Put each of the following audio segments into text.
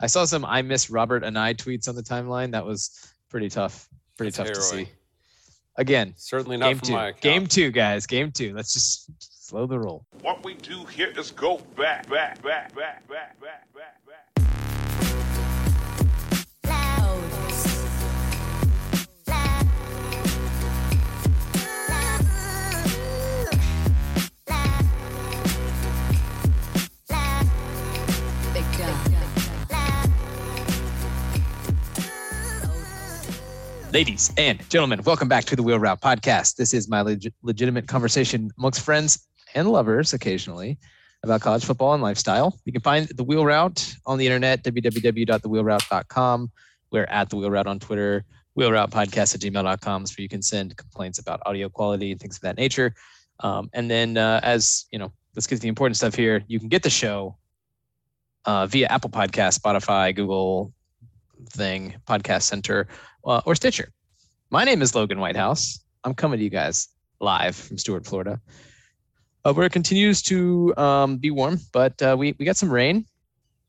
I saw some I miss Robert and I tweets on the timeline. That was pretty tough. Pretty That's tough to see. Again, Certainly not game from two. my account. Game two, guys. Game two. Let's just slow the roll. What we do here is go back, back, back, back, back, back, back, back. Ladies and gentlemen, welcome back to the Wheel Route Podcast. This is my leg- legitimate conversation amongst friends and lovers occasionally about college football and lifestyle. You can find the Wheel Route on the internet, www.thewheelroute.com. We're at the Wheel Route on Twitter, Wheel Route Podcast at gmail.com where you can send complaints about audio quality and things of that nature. Um, and then, uh, as you know, let's get to the important stuff here. You can get the show uh, via Apple Podcast, Spotify, Google thing, Podcast Center, uh, or Stitcher. My name is Logan Whitehouse. I'm coming to you guys live from Stuart, Florida, uh, where it continues to um, be warm, but uh, we we got some rain.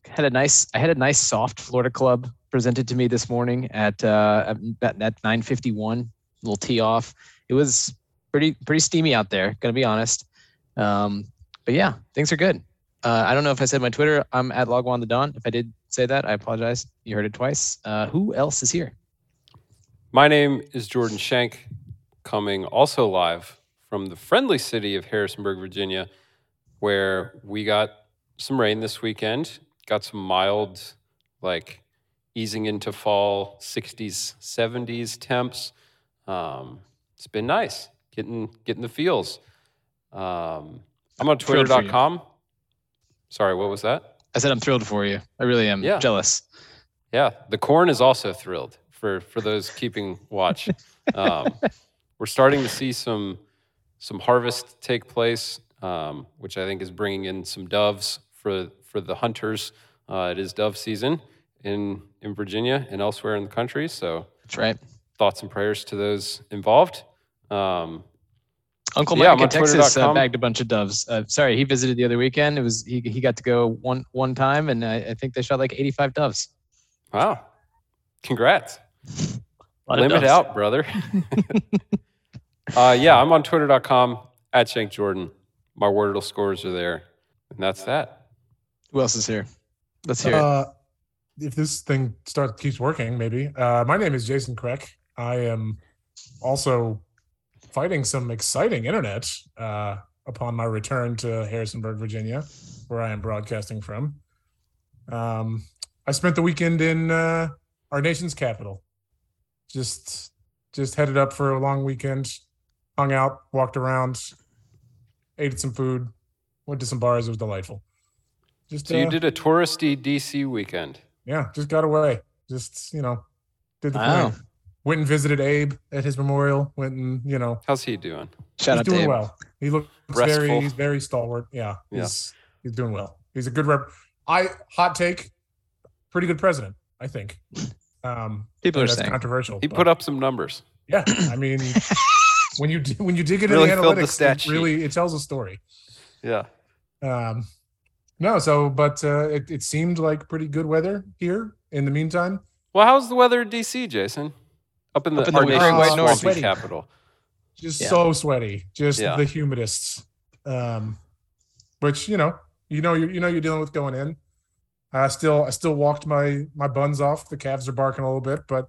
Had a nice I had a nice soft Florida club presented to me this morning at uh, at, at 9:51. Little tee off. It was pretty pretty steamy out there. Gonna be honest. Um, but yeah, things are good. Uh, I don't know if I said my Twitter. I'm at Logwan the Dawn. If I did say that, I apologize. You heard it twice. Uh, who else is here? My name is Jordan Shank, coming also live from the friendly city of Harrisonburg, Virginia, where we got some rain this weekend. Got some mild, like easing into fall 60s, 70s temps. Um, it's been nice getting getting the feels. Um, I'm on twitter.com. Sorry, what was that? I said I'm thrilled for you. I really am Yeah. jealous. Yeah, the corn is also thrilled for for those keeping watch. Um, we're starting to see some some harvest take place, um, which I think is bringing in some doves for for the hunters. Uh, it is dove season in in Virginia and elsewhere in the country. So That's right. thoughts and prayers to those involved. Um, Uncle Mike I'm in Texas uh, bagged a bunch of doves. Uh, sorry, he visited the other weekend. It was he, he got to go one one time, and I, I think they shot like 85 doves. wow, congrats! A lot of Limit out, brother. uh, yeah, I'm on twitter.com at Shank Jordan. My Wordle scores are there. And that's that. Who else is here? Let's hear it. Uh, if this thing starts keeps working, maybe. Uh, my name is Jason Kreck. I am also fighting some exciting internet uh, upon my return to Harrisonburg, Virginia, where I am broadcasting from. Um, I spent the weekend in uh, our nation's capital. Just, just headed up for a long weekend, hung out, walked around, ate some food, went to some bars. It was delightful. Just So you uh, did a touristy DC weekend. yeah, just got away. Just you know, did the Wow. thing. Went and visited Abe at his memorial. Went and you know, How's he doing? Shout he's out to doing Abe. well. He looks Restful. very, he's very stalwart. Yeah, Yeah. he's he's doing well. He's a good rep. I hot take, pretty good president. I think. Um, People are that's saying. controversial. He but put up some numbers. Yeah, I mean, when you when you dig into Really the filled the analytics, stat it really it tells a story. Yeah. Um, no, so but uh, it, it seemed like pretty good weather here. In the meantime, Well, how's the weather in DC, Jason? Up in the, Up in the our great nation's white north. swampy capital. just Yeah. so sweaty, just Yeah. the humidists. Um, which you know, you know, you're, you know, you're dealing with going in. I still, I still walked my my buns off. The calves are barking a little bit, but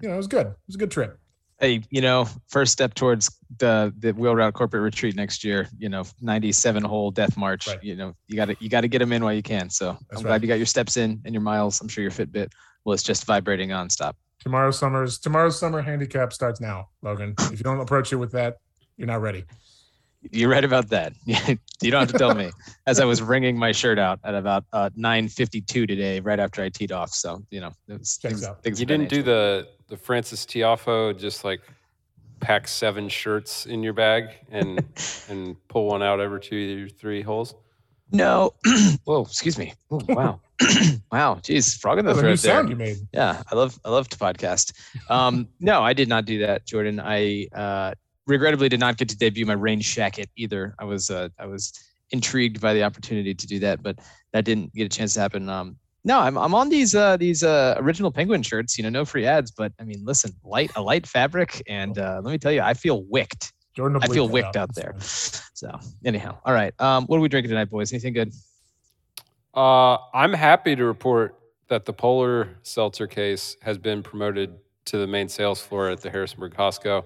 you know, it was good. It was a good trip. Hey, you know, first step towards the the wheel route corporate retreat next year. You know, 97 hole death march. Right. You know, you got to you got to get them in while you can. So I'm That's glad you got your steps in and your miles. I'm sure your Fitbit was just vibrating nonstop. Tomorrow's summer's tomorrow's summer handicap starts now, Logan. If you don't approach it with that, you're not ready. You're right about that. you don't have to tell me. As I was wringing my shirt out at about uh, 9:52 today, right after I teed off. So you know, it was Checks things, out. things You didn't do the the Frances Tiafoe just like pack seven shirts in your bag and and pull one out every two or three holes. No. Whoa, excuse me. Oh, wow. wow. Jeez, frog in the That was a throat new there. sound you made. Yeah, I love I love to podcast. Um, no, I did not do that, Jordan. I uh, regrettably did not get to debut my rain jacket either. I was uh, I was intrigued by the opportunity to do that, but that didn't get a chance to happen. Um, No, I'm I'm on these uh these uh original penguin shirts, you know, no free ads, but I mean, listen, light a light fabric and uh let me tell you, I feel wicked. Jordan, I feel wicked out That's there. So anyhow, all right. Um what are we drinking tonight, boys? Anything good? Uh, I'm happy to report that the Polar Seltzer case has been promoted to the main sales floor at the Harrisonburg Costco.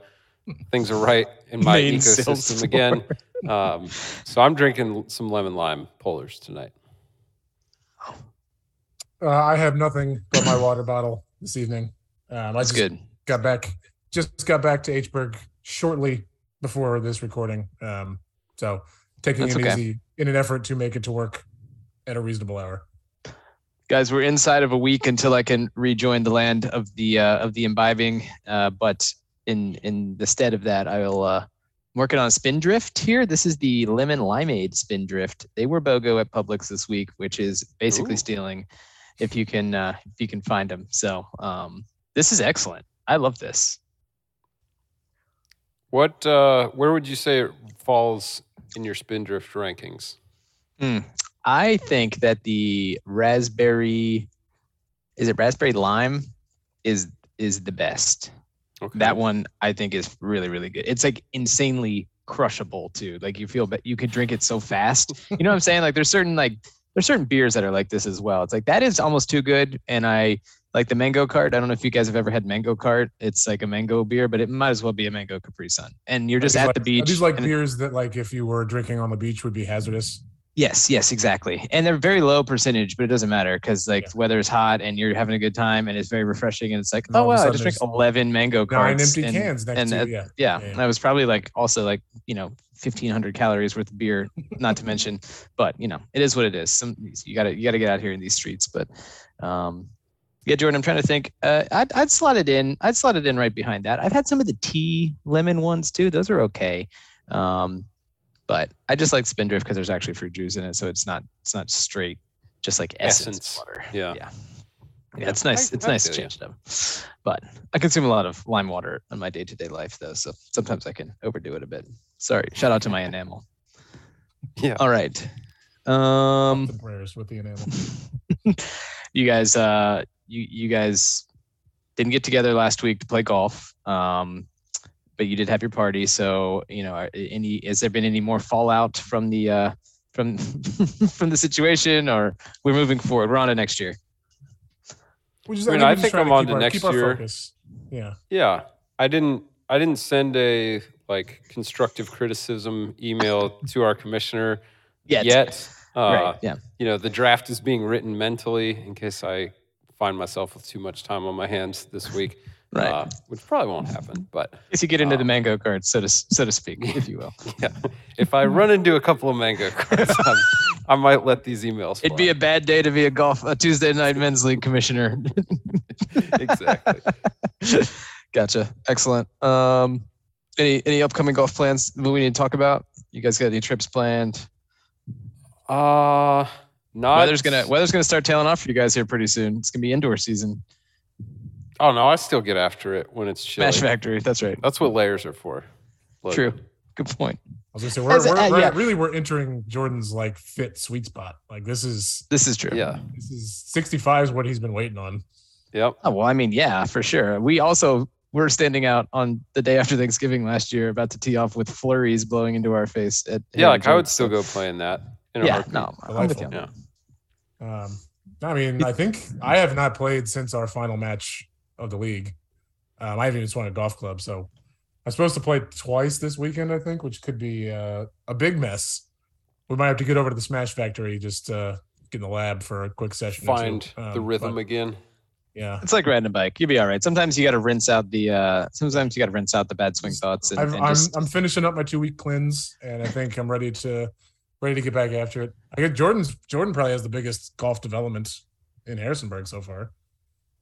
Things are right in my Main ecosystem again. Um, so I'm drinking some lemon lime polars tonight. Uh, I have nothing but my water bottle this evening. Um, I That's just good. got back, just got back to Hburg shortly before this recording. Um, so taking That's it okay. easy in an effort to make it to work at a reasonable hour. Guys, we're inside of a week until I can rejoin the land of the uh, of the imbibing. Uh, but in in the stead of that, I will uh, I'm working on a Spindrift here. This is the lemon limeade Spindrift. They were BOGO at Publix this week, which is basically Ooh. stealing if you can uh, if you can find them. So um, this is excellent. I love this. What? Uh, where would you say it falls in your Spindrift rankings? I think that the raspberry is it raspberry lime is is the best. Okay. That one I think is really really good. It's like insanely crushable too. Like you feel but you could drink it so fast. You know what I'm saying? Like there's certain like there's certain beers that are like this as well. It's like that is almost too good and I like the mango cart. I don't know if you guys have ever had mango cart. It's like a mango beer, but it might as well be a mango Capri Sun. And you're just at like- the beach. These like beers that like if you were drinking on the beach would be hazardous. Yes, yes, exactly. And they're very low percentage, but it doesn't matter because like Yeah. the weather is hot and you're having a good time and it's very refreshing and it's like, And oh all of a wow, I just drank eleven mango Nine empty and, cans next and, to you. Yeah. Yeah, Yeah, and. I was probably like also like you know fifteen hundred calories worth of beer, not to mention, but you know it is what it is. Some you gotta you gotta get out here in these streets, but um, yeah, Jordan, I'm trying to think. Uh, I'd I'd slot it in. I'd slot it in right behind that. I've had some of the tea lemon ones too. Those are okay. Um, but I just like Spindrift because there's actually fruit juice in it, so it's not it's not straight just like essence, Essence. water. Yeah. yeah. Yeah, Yeah, it's nice. I- it's I nice to change it up. But I consume a lot of lime water in my day-to-day life, though, so sometimes I can overdo it a bit. Sorry. Shout out to my enamel. Yeah. All right. Um, the prayers with the enamel. you guys, uh, you you guys didn't get together last week to play golf. Um, but you did have your party. So you know, any has there been any more fallout from the uh, from from the situation, or we're moving forward? We're on to next year. We just, I mean, we're I think I'm to on to our- next keep our year. focus. Yeah. Yeah, I didn't. I didn't send a like constructive criticism email to our commissioner Yet. yet. Uh, right. Yeah. You know, the draft is being written mentally in case I find myself with too much time on my hands this week, Right. uh, which probably won't happen. But If you get into the um, mango cards, so to so to speak, if you will. yeah, if I run into a couple of mango cards, I'm, might let these emails. It'd be a bad day to be a golf a Tuesday night men's league commissioner. exactly. gotcha. Excellent. Um, any any upcoming golf plans that we need to talk about? You guys got any trips planned? Uh, not. weather's gonna weather's gonna start tailing off for you guys here pretty soon. It's gonna be indoor season. Oh no, I still get after it when it's chilly. Smash Factory. That's right. That's what layers are for. Look, True. Good point. I was gonna say we're, As we're, uh, we're- yeah. really we're entering Jordan's like fit sweet spot. Like this is This is true. Yeah. this is 65 is what he's been waiting on. Yep. Oh, well, I mean, yeah, for sure. We also were standing out on the day after Thanksgiving last year, about to tee off with flurries blowing into our face. At Yeah, like I would still go play in that. In Yeah, no, I'm with you. Yeah. Um, I mean, I think I have not played since our final match of the league. Um, I haven't even swung a golf club, so I'm supposed to play twice this weekend. I think, which could be uh, a big mess. We might have to get over to the Smash Factory just uh, get in the lab for a quick session. or two. Find the Um, rhythm but, again. yeah, It's like riding a bike. You'll be all right. Sometimes you got to rinse out the. uh Sometimes you got to rinse out the bad swing thoughts. And, I've, and I'm I'm finishing up my two week cleanse, and I think I'm ready to ready to get back after it. I guess Jordan's Jordan probably has the biggest golf development in Harrisonburg so far.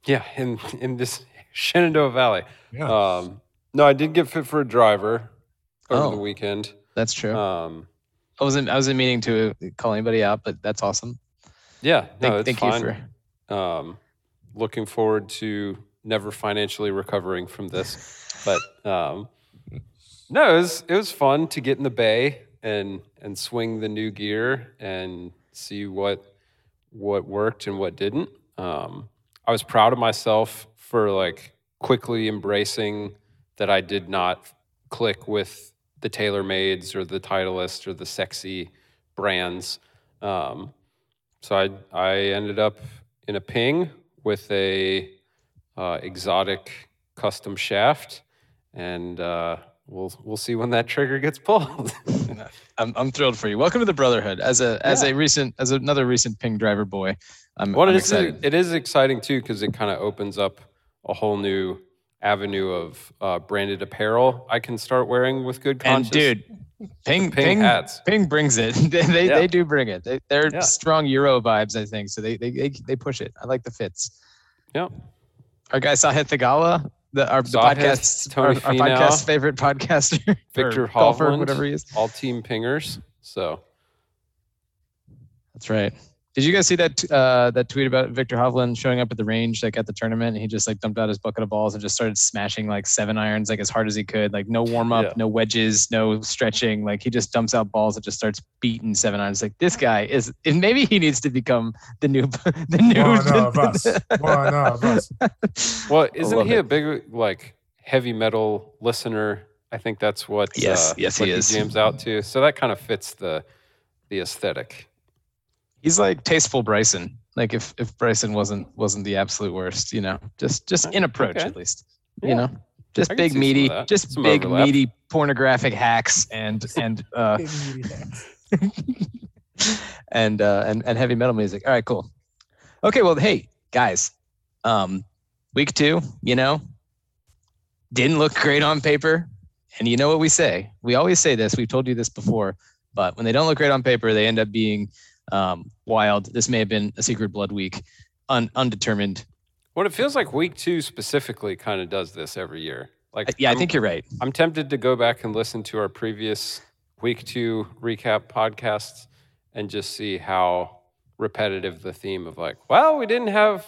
Yeah, in in this Shenandoah Valley. Yeah, Um, no, I did get fit for a driver over Oh. the weekend. that's true. Um, I wasn't. I wasn't meaning to call anybody out, but that's awesome. yeah, Thank, no, it's thank fine. you for. um, looking forward to never financially recovering from this. But um, no, it was it was fun to get in the bay and and swing the new gear and see what what worked and what didn't. Um, I was proud of myself for like quickly embracing that I did not click with the TaylorMades or the Titleist or the sexy brands. Um, so I I ended up in a ping with a uh, exotic custom shaft, and uh, we'll we'll see when that trigger gets pulled. I'm, I'm thrilled for you. Welcome to the Brotherhood. As a as Yeah. a recent as another recent ping driver boy, I'm, Well, I'm it is, excited. it is exciting too because it kind of opens up a whole new avenue of uh, branded apparel I can start wearing with good And dude, Ping Ping Ping hats. Ping brings it. they they, Yeah. they do bring it. They, they're Yeah. strong Euro vibes, I think. So they, they they they push it. I like the fits. Yeah. Our guy Sahith Theegala, the our the podcast, Tony our, our podcast favorite podcaster, or Viktor golfer, Hovland. whatever he is. all team pingers. So That's right. Did you guys see that uh, that tweet about Viktor Hovland showing up at the range like at the tournament and he just like dumped out his bucket of balls and just started smashing like seven irons like as hard as he could like no warm up Yeah. no wedges no stretching like he just dumps out balls and just starts beating seven irons like this guy is and maybe he needs to become the new the new One of us. One of us. well, isn't he it. a big like heavy metal listener? I think that's what Yes, uh, yes, what he is. jams out to. So that kind of fits the the aesthetic. He's like tasteful Bryson like if if Bryson wasn't wasn't the absolute worst you know just just in approach Okay. at least Yeah. you know just big see some of meaty just Some big overlap. meaty pornographic hacks and and uh and uh and, and heavy metal music. All right, cool. Okay, well, hey guys, um, week two, you know, didn't look great on paper, and you know what we say? We always say this. We've told you this before, but when they don't look great on paper, they end up being um, wild. This may have been a secret blood week, un- undetermined. Well, it feels like week two specifically kind of does this every year. Like, Yeah, I I'm- think you're right. I'm tempted to go back and listen to our previous week two recap podcasts and just see how repetitive the theme of like, well, we didn't have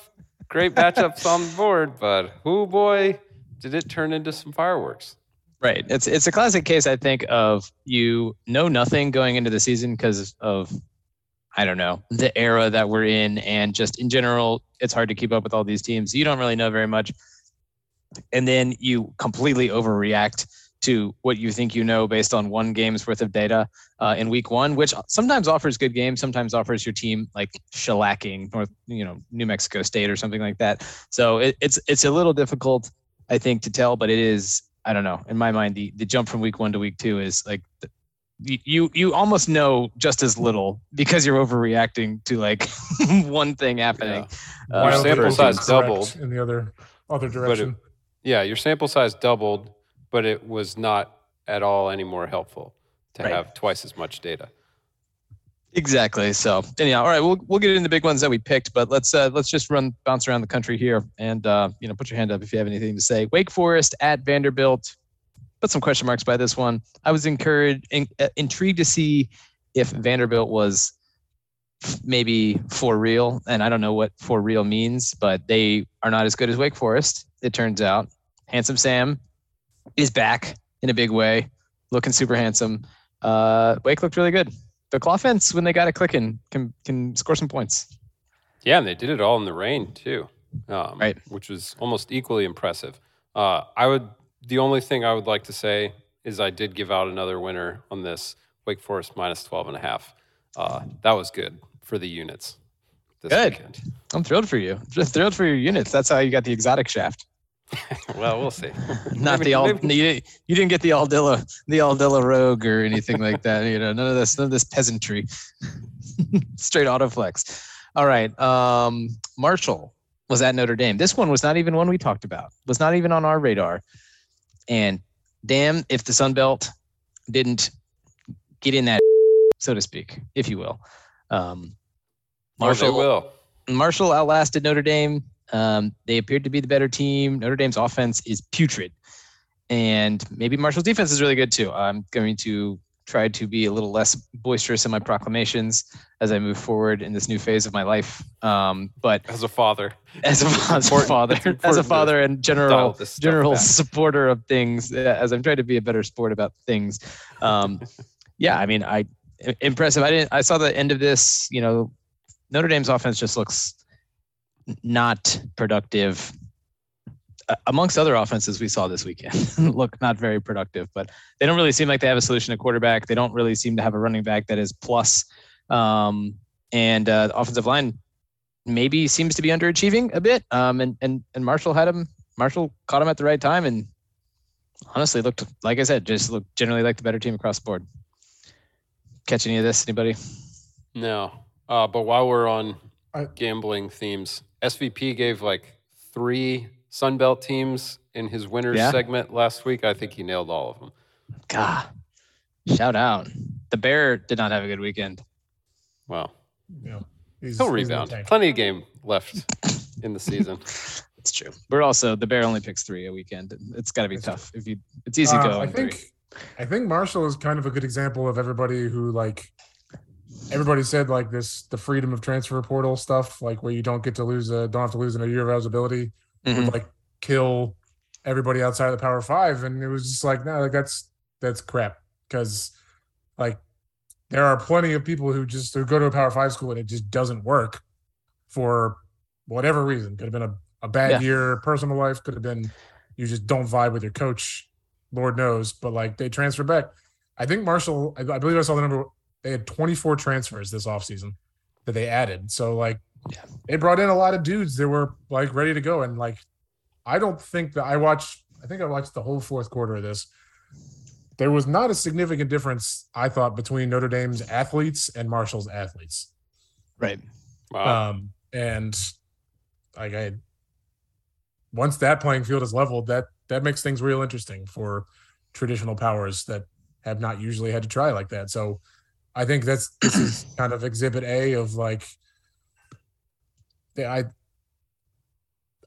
great matchups on the board, but who boy, did it turn into some fireworks? Right. It's it's a classic case, I think, of you know nothing going into the season because of I don't know the era that we're in, and just in general, it's hard to keep up with all these teams. You don't really know very much, and then you completely overreact to what you think you know based on one game's worth of data uh, in week one, which sometimes offers good games, sometimes offers your team like shellacking North, you know, New Mexico State or something like that. So it, it's it's a little difficult, I think, to tell, but it is. I don't know. In my mind, the the jump from week one to week two is like the, you- you you almost know just as little because you're overreacting to like one thing happening. Uh, Your sample size doubled. in the other other it- direction. Yeah, your sample size doubled, but it was not at all any more helpful to Right. have twice as much data. Exactly. So anyhow, all right, we'll we'll get into the big ones that we picked, but let's uh, let's just run bounce around the country here and uh, you know put your hand up if you have anything to say. Wake Forest at Vanderbilt. Put some question marks by this one. I was encouraged, in, uh, intrigued to see if Vanderbilt was f- maybe for real, and I don't know what for real means, but they are not as good as Wake Forest. It turns out. Handsome Sam is back in a big way, looking super handsome. Uh, Wake looked really good the claw fence when they got it clicking can can score some points. Yeah, and they did it all in the rain too, um, Right. Which was almost equally impressive. Uh, I would. The only thing I would like to say is I did give out another winner on this Wake Forest minus 12 and a half. Uh, that was good for the units. This Good. Weekend. I'm thrilled for you. Just thrilled for your units. That's how you got the exotic shaft. well, we'll see. Not Maybe- the all. maybe- You, didn't- you didn't get the Aldila, the Aldila Rogue or anything like that. You know, none of this, none of this peasantry. Straight autoflex. All right. Um, Marshall was at Notre Dame. This one was not even one we talked about. Was not even on our radar. And damn, if the Sun Belt didn't get in that, so to speak, if you will. Um, Oh, will. Marshall outlasted Notre Dame. Um, they appeared to be the better team. Notre Dame's offense is putrid, and maybe Marshall's defense is really good too. I'm going to try to be a little less boisterous in my proclamations as I move forward in this new phase of my life. Um, but As a father, as a, as a father, as a father and general general back. supporter of things, uh, as I'm trying to be a better sport about things. Um, yeah, I mean, I impressive. I didn't. I saw the end of this. You know, Notre Dame's offense just looks not productive amongst other offenses we saw this weekend. look not very productive, but they don't really seem like they have a solution at quarterback. They don't really seem to have a running back that is plus. Um, and uh, the offensive line maybe seems to be underachieving a bit. Um, and and and Marshall had him. Marshall caught him at the right time, and honestly looked like I said, just looked generally like the better team across the board. Catch any of this? Anybody? No. Uh, but while we're on gambling themes, SVP gave like three Sunbelt teams in his winners Yeah. segment last week. I think he nailed all of them. God, shout out. The Bear did not have a good weekend. Wow. Yeah. know, he's, He'll he's in the rebound. tank. Plenty of game left in the season. It's true. But also, the Bear only picks three a weekend. It's got to be That's tough. If you, it's easy Uh, go. I in three. think I think Marshall is kind of a good example of everybody who like everybody said like this the freedom of transfer portal stuff like where you don't get to lose a don't have to lose in a year of eligibility Mhm. would like kill everybody outside of the power five and it was just like no like that's that's crap because like there are plenty of people who just who go to a power five school and it just doesn't work for whatever reason could have been a, a bad Yeah. year personal life could have been you just don't vibe with your coach lord knows but like they transfer back i think marshall i, I believe i saw the number they had 24 transfers this offseason that they added so like Yeah. they brought in a lot of dudes that were like ready to go and like i don't think that i watched i think i watched the whole fourth quarter of this there was not a significant difference i thought between notre dame's athletes and marshall's athletes right. Wow. um, and like I, once that playing field is leveled, that that makes things real interesting for traditional powers that have not usually had to try like that. So, I think that's this is kind of exhibit A of like, I.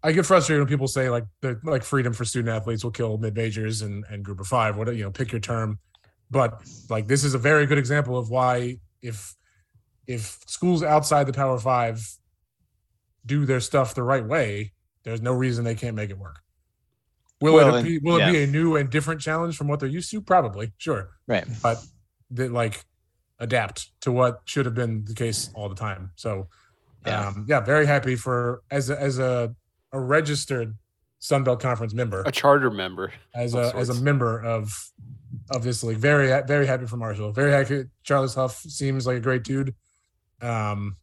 I get frustrated when people say like the like freedom for student athletes will kill mid majors and and group of five. What you know, pick your term, but like this is a very good example of why if if schools outside the Power Five do their stuff the right way, there's no reason they can't make it work. Will Well, it be will yeah. it be a new and different challenge from what they're used to? Probably, sure, Right. but that like adapt to what should have been the case all the time. So, Yeah. um, yeah, very happy for as a, as a a registered Sun Belt Conference member, a charter member. as of a as a member of of this league. Very very happy for Marshall. Very happy. Charles Huff seems like a great dude. Um,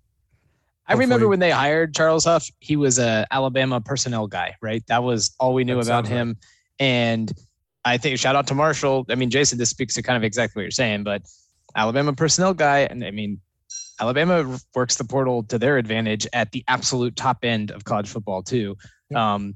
I remember when they hired Charles Huff, he was a Alabama personnel guy, right? That was all we knew That about sounds right. him. And I think shout out to Marshall. I mean, Jason, this speaks to kind of exactly what you're saying, but Alabama personnel guy, and I mean, Alabama works the portal to their advantage at the absolute top end of college football too. Yeah. Um,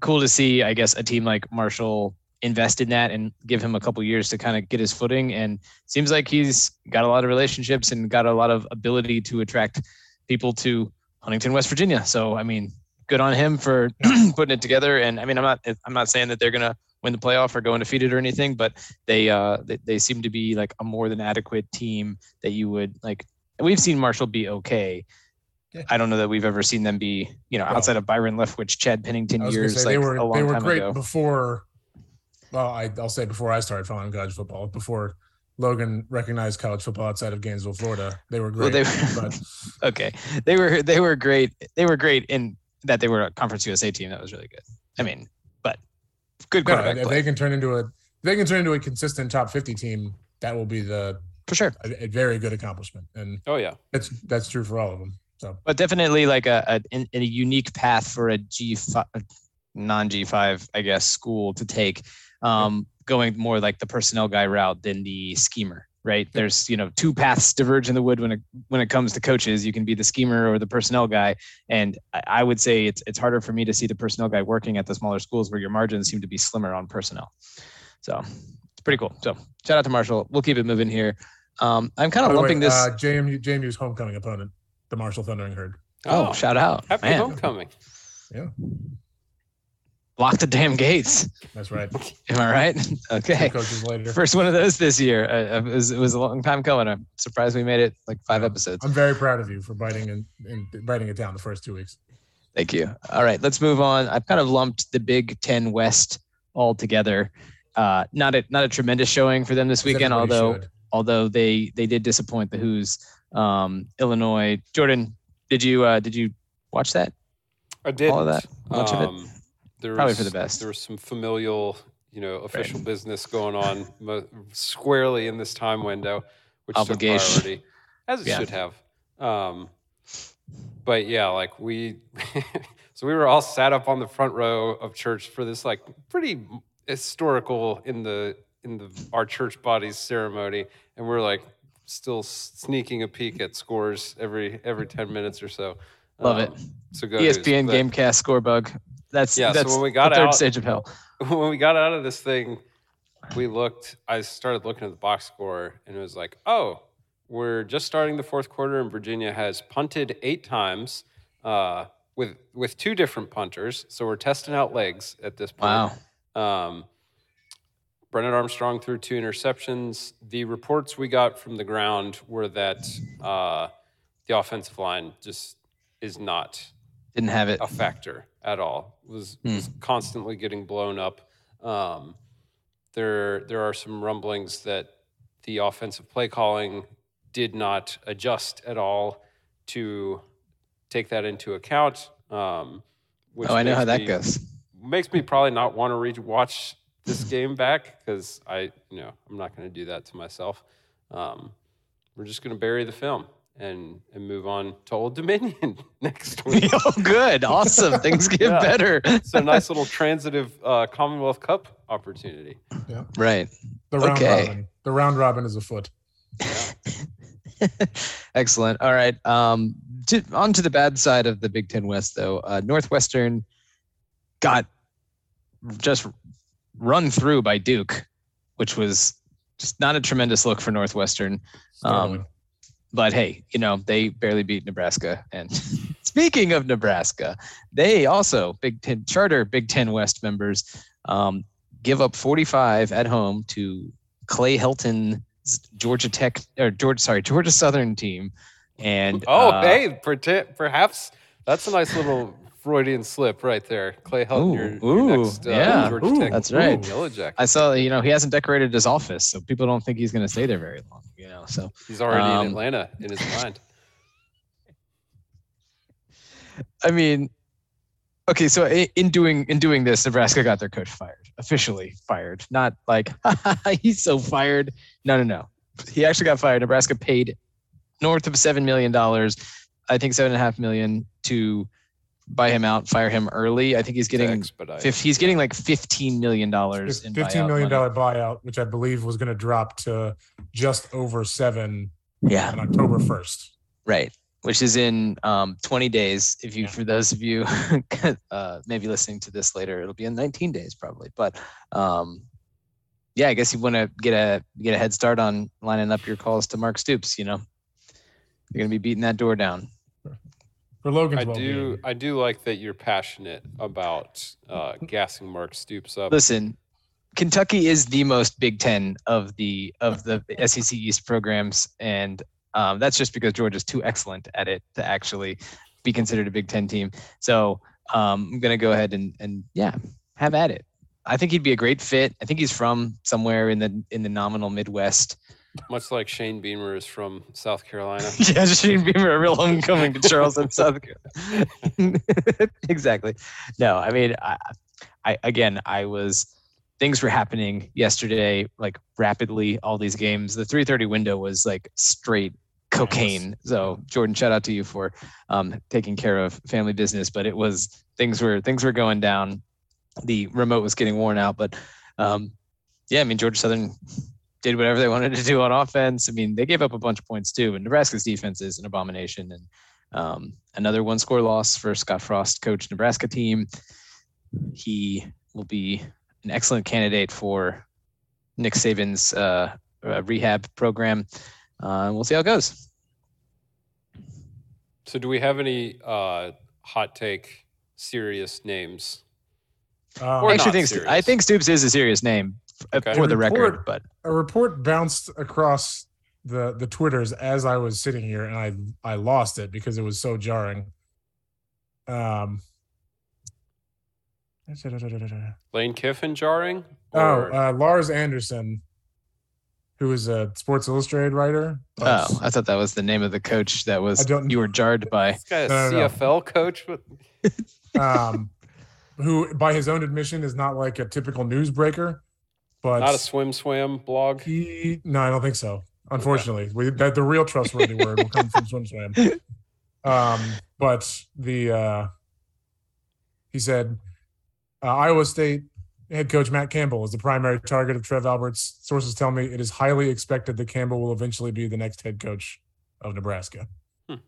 cool to see, I guess, a team like Marshall invest in that and give him a couple years to kind of get his footing. And seems like he's got a lot of relationships and got a lot of ability to attract people to Huntington, West Virginia. So I mean, good on him for putting it together. And I mean, I'm not I'm not saying that they're gonna win the playoff or go undefeated or anything, but they uh they, they seem to be like a more than adequate team that you would like. We've seen Marshall be okay. Yeah. I don't know that we've ever seen them be, you know, Well, outside of Byron Leftwich, Chad Pennington I was gonna years, say like they were a long they were time great ago. before. Well, I, I'll say before I started following college football, before Logan recognized college football outside of Gainesville, Florida, they were Well, great. they were- but okay, they were they were great. They were great in that they were a Conference USA team that was really good. I mean, but good no, quarterback if play they can turn into a if they can turn into a consistent top fifty team, that will be the for sure. a, a very good accomplishment, and Oh yeah. that's that's true for all of them. So but definitely like a, a, in, in a unique path for a G five, non G five, I guess, school to take. Um, going more like the personnel guy route than the schemer, right? There's you know two paths diverge in the wood when it when it comes to coaches. You can be the schemer or the personnel guy, and I, I would say it's it's harder for me to see the personnel guy working at the smaller schools where your margins seem to be slimmer on personnel. So it's pretty cool. So shout out to Marshall. We'll keep it moving here. Um, I'm kind of the way, lumping this. uh, JMU JMU's homecoming opponent, the Marshall Thundering Herd. oh, shout out! Happy Man. homecoming. Yeah. Lock the damn gates. That's right. Am I right? Two Okay. coaches later. First one of those this year. Uh, it, was, it was a long time coming. I'm surprised we made it like five Yeah. episodes. I'm very proud of you for biting and, and biting it down the first two weeks. Thank you. All right, let's move on. I've kind of lumped the Big Ten West all together. Uh, not a not a tremendous showing for them this weekend, although should. Although they they did disappoint the Hoos. Um, Illinois, Jordan, Did you uh, did you watch that? I did All of that? Much of it? Um, There Probably was, for the best. There was some familial, you know, official business going on mo- squarely in this time window, which Obligation. priority, as it Yeah. should have. Um, but yeah, like we, so we were all sat up on the front row of church for this like pretty historical in the in the our church body's ceremony, and we're like still sneaking a peek at scores every every ten minutes or so. Love it. So go ESPN Gamecast score bug. That's Yeah, so that's when we got the third out- stage of hell. when we got out of this thing, we looked. I started looking at the box score, and it was like, oh, we're just starting the fourth quarter, and Virginia has punted eight times uh, with with two different punters. So we're testing out legs at this point. Wow. Um, Brennan Armstrong threw two interceptions. The reports we got from the ground were that uh, the offensive line just is not Didn't have it. a factor at all. Was Hmm. was constantly getting blown up. Um, there there are some rumblings that the offensive play calling did not adjust at all to take that into account. Um, which Oh, I know how that me- goes. Makes me probably not want to re-watch this game back because I, you know, I'm not going to do that to myself. Um, we're just going to bury the film and and move on to Old Dominion next week. oh, good. Awesome. Things get Yeah. better. it's a nice little transitive uh, Commonwealth Cup opportunity. Yeah. Right. The round Okay. robin. The round robin is afoot. Excellent. All right. Um, to, on to the bad side of the Big Ten West, though. Uh, Northwestern got just run through by Duke, which was just not a tremendous look for Northwestern. Um, but hey, you know, they barely beat Nebraska. And speaking of Nebraska, they also, Big Ten charter Big Ten West members, um, give up 45 at home to Clay Helton's Georgia Tech or Georgia, sorry, Georgia Southern team. And Oh, uh, hey, perta- perhaps that's a nice little Freudian slip right there. Clay Helton, Ooh, your, your next uh, yeah. Georgia Ooh, Tech That's right. Yellow Jacket. I saw, you know, he hasn't decorated his office, so people don't think he's going to stay there very long, you know. So He's already Um, in Atlanta in his mind. I mean, okay, so in doing in doing this, Nebraska got their coach fired, officially fired. Not like he's so fired. No, no, no. He actually got fired. Nebraska paid north of seven million dollars, I think seven and a half million to buy him out, fire him early. I think he's getting expedite. he's getting like fifteen million dollars Fif- in Fifteen buyout million money. buyout, which I believe was going to drop to just over seven Yeah, on October first. right. Which is in um, 20 days. If you, Yeah. for those of you uh, maybe listening to this later, it'll be in 19 days probably. But um, yeah, I guess you want to get a get a head start on lining up your calls to Mark Stoops. You know, you're gonna be beating that door down. For Logan's I well do. I do like that you're passionate about uh, gassing Mark Stoops up. Listen, Kentucky is the most Big Ten of the of the SEC East programs, and um, that's just because Georgia's too excellent at it to actually be considered a Big Ten team. So um, I'm gonna go ahead and and yeah, have at it. I think he'd be a great fit. I think he's from somewhere in the in the nominal Midwest. Much like Shane Beamer is from South Carolina. yeah, Shane Beamer, a real homecoming to Charleston, South Carolina. exactly. No, I mean, I, I again, I was things were happening yesterday, like rapidly. All these games, the 3:30 window was like straight cocaine. So Jordan, shout out to you for um, taking care of family business. But it was things were things were going down. The remote was getting worn out, but um, yeah, I mean Georgia Southern did whatever they wanted to do on offense. I mean, they gave up a bunch of points too, but Nebraska's defense is an abomination. And um, another one score loss for Scott Frost coach Nebraska team. He will be an excellent candidate for Nick Saban's uh, uh, rehab program. Uh, we'll see how it goes. So, do we have any uh, hot take, serious names? Um, I actually think Sto- I think Stoops is a serious name f- Okay. for the record, Report- but a report bounced across the the twitters as I was sitting here, and I I lost it because it was so jarring. Um. Lane Kiffin jarring? Oh, uh, Lars Anderson who is a Sports Illustrated writer. but- Oh, I thought that was the name of the coach that was I don't- you were jarred by. This guy a No, no, no. CFL coach. Um, who, by his own admission, is not like a typical newsbreaker, but Not a swim swam blog. he. No, I don't think so. Unfortunately, we, that the real trustworthy word will come from Swim Swam. Um, but the uh, he said uh, Iowa State head coach Matt Campbell is the primary target of Trev Alberts. Sources tell me it is highly expected that Campbell will eventually be the next head coach of Nebraska. All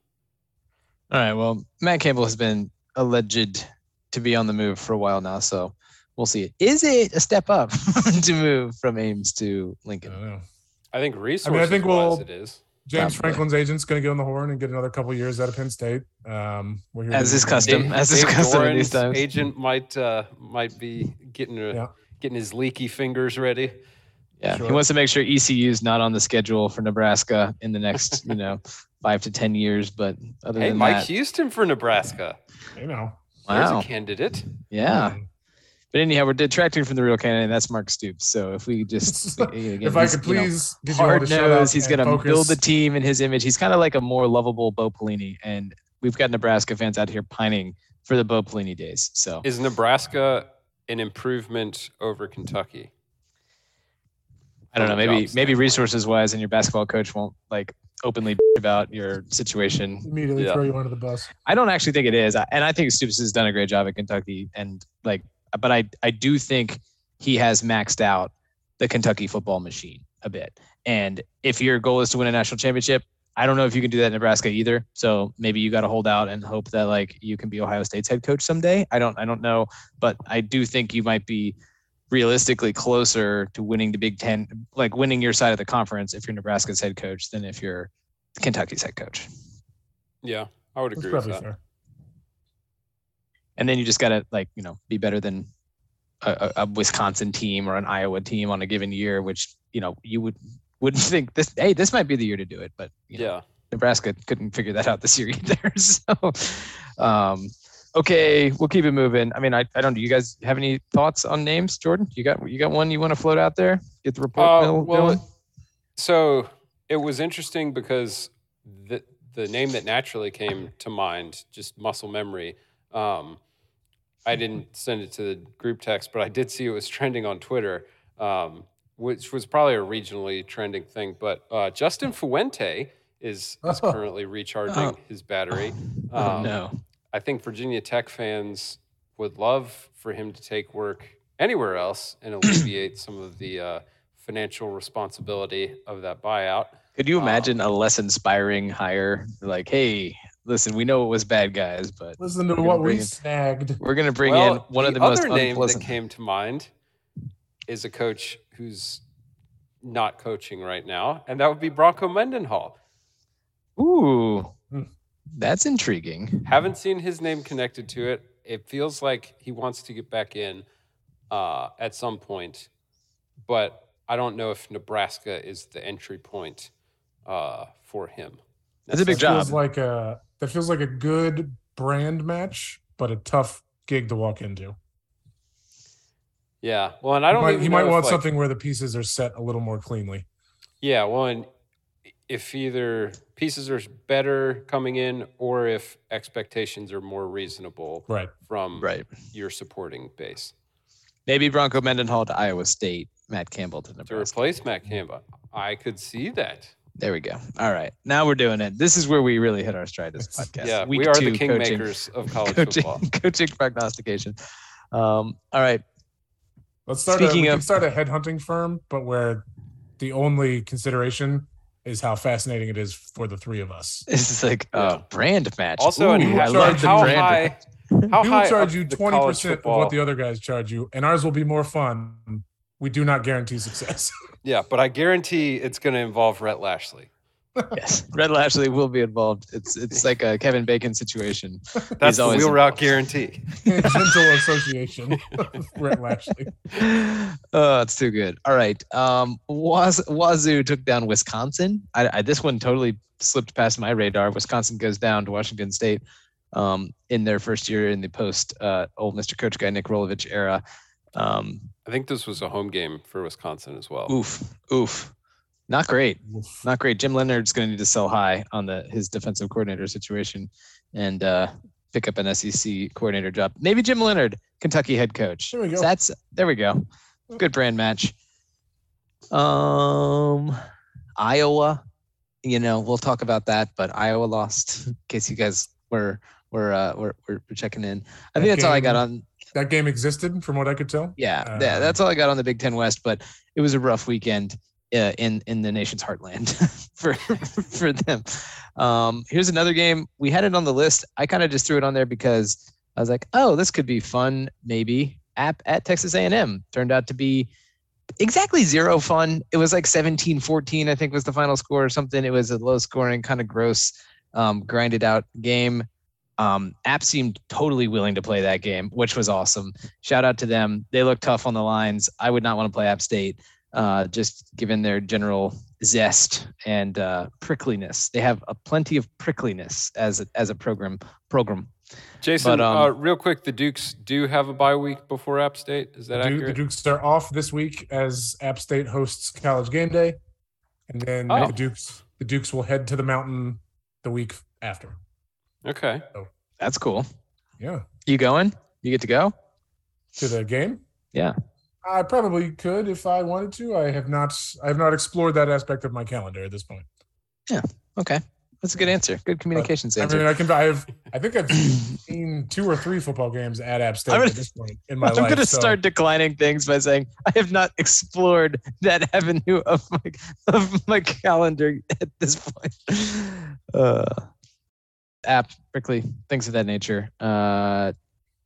right. Well, Matt Campbell has been alleged to be on the move for a while now, so we'll see. Is it a step up to move from Ames to I Lincoln? don't know. I think resources think wise we'll- it is. James Probably. Franklin's agent's going to get on the horn and get another couple years out of Penn State. Um, we're here As to- is custom. As is custom in these times. agent might uh, might be getting a, Yeah. getting his leaky fingers ready. Yeah, he wants to make sure ECU is not on the schedule for Nebraska in the next, you know, five to ten years. But other Hey, than Mike that, Houston for Nebraska. You know, There's a candidate. yeah. But anyhow, we're detracting from the real candidate. That's Mark Stoops. So if we just, again, if I could you please give you all hard the shout nose, he's going to build focus. the team in his image. He's kind of like a more lovable Bo Pelini, and we've got Nebraska fans out here pining for the Bo Pelini days. So Is Nebraska an improvement over Kentucky? I don't know. Maybe maybe standpoint? resources wise, and your basketball coach won't like openly about your situation. immediately Yeah. throw you under the bus. I don't actually think it is, I- and I think Stoops has done a great job at Kentucky, and like, but I I do think he has maxed out the Kentucky football machine a bit. And if your goal is to win a national championship, I don't know if you can do that in Nebraska either. So maybe you got to hold out and hope that like you can be Ohio State's head coach someday. I don't I don't know, but I do think you might be realistically closer to winning the Big Ten, like winning your side of the conference if you're Nebraska's head coach than if you're Kentucky's head coach. Yeah, I would That's agree with that. fair. And then you just gotta like you know be better than a, a, Wisconsin team or an Iowa team on a given year, which you know you would wouldn't think this. Hey, this might be the year to do it, but you know, Yeah. Nebraska couldn't figure that out this year either. So, um, okay, we'll keep it moving. I mean, I, I don't. Do you guys have any thoughts on names, Jordan? You got you got one you want to float out there? Get the report Uh, well. So it was interesting because the the name that naturally came to mind, just muscle memory. Um, I didn't send it to the group text, but I did see it was trending on Twitter, um, which was probably a regionally trending thing. But uh, Justin Fuente is, is Oh. currently recharging Oh. his battery. Oh Um, no. I think Virginia Tech fans would love for him to take work anywhere else and alleviate some of the uh, financial responsibility of that buyout. Could you um, imagine a less inspiring hire? Like, hey, listen, we know it was bad guys, but Listen to what we in- snagged. we're gonna bring well, in one of the the most other name that came to mind is a coach who's not coaching right now, and that would be Bronco Mendenhall. Ooh, Hmm. that's intriguing. Haven't seen his name connected to it. It feels like he wants to get back in uh, at some point, but I don't know if Nebraska is the entry point uh, for him. That's a big That job. Feels like a that feels like a good brand match, but a tough gig to walk into. Yeah, well, and I don't. might, even he might want like- something where the pieces are set a little more cleanly. Yeah, well, and if either pieces are better coming in, or if expectations are more reasonable Right. from Right. your supporting base Maybe Bronco Mendenhall to Iowa State, Matt Campbell to Nebraska. to replace Matt Campbell, I could see that. There we go. All right. Now we're doing it. This is where we really hit our stride this podcast. yeah, Week we are two the kingmakers of college coaching, football. coaching prognostication. Um, all right. Let's start. Speaking a, we of- can start a headhunting firm, but where the only consideration is how fascinating it is for the three of us. This is like Yeah. a brand match. Also, and Ooh, I how- love the how brand. high? How we high will charge you twenty percent of what the other guys charge you, and ours will be more fun. We do not guarantee success. Yeah, but I guarantee it's going to involve Rhett Lashlee. Yes, Rhett Lashlee will be involved. It's it's like a Kevin Bacon situation. That's the always wheel route guarantee. Gentle association. Brett Lashley. oh, it's too good. All right. Um, Waz, Wazoo took down Wisconsin. I, I, this one totally slipped past my radar. Wisconsin goes down to Washington State um, in their first year in the post uh, old Mr. Coach guy Nick Rolovich era. Um, I think this was a home game for Wisconsin as well. oof, oof. Not great. Oof. Not great. Jim Leonhard's going to need to sell high on the his defensive coordinator situation and uh, pick up an SEC coordinator job. Maybe Jim Leonhard, Kentucky head coach. There we go. That's there we go. Good brand match. Um, Iowa. You know, we'll talk about that, but Iowa lost. In case you guys were were uh, were, were checking in, I think That that's all I got on. That game existed, from what I could tell. Yeah, yeah, Um, that's all I got on the Big Ten West. But it was a rough weekend uh, in in the nation's heartland for for them. Um, here's another game. We had it on the list. I kind of just threw it on there because I was like, oh, this could be fun. Maybe app at Texas A&M turned out to be exactly zero fun. It was like 17-14, I think was the final score or something. It was a low scoring, kind of gross, um, grinded out game. Um, App seemed totally willing to play that game, which was awesome. Shout out to them. They look tough on the lines. I would not want to play App State, uh, just given their general zest and uh, prickliness. They have a plenty of prickliness as a, as a program program. Jason, But, um, uh, real quick, the Dukes do have a bye week before App State. Is that The, Duke, the? Dukes are off this week as App State hosts College Game Day, and then Oh. the Dukes the Dukes will head to the mountain the week after. Okay. That's cool. Yeah, You going? You get to go? to the game. Yeah. I probably could if I wanted to. I have not. I have not explored that aspect of my calendar at this point. Yeah. Okay. That's a good answer. Good communications I answer. mean, I can. I have. I think I've seen two or three football games at App State gonna- at this point in my I'm life. going to so- start declining things by saying I have not explored that avenue of my of my calendar at this point. Uh, app, prickly, things of that nature. Uh,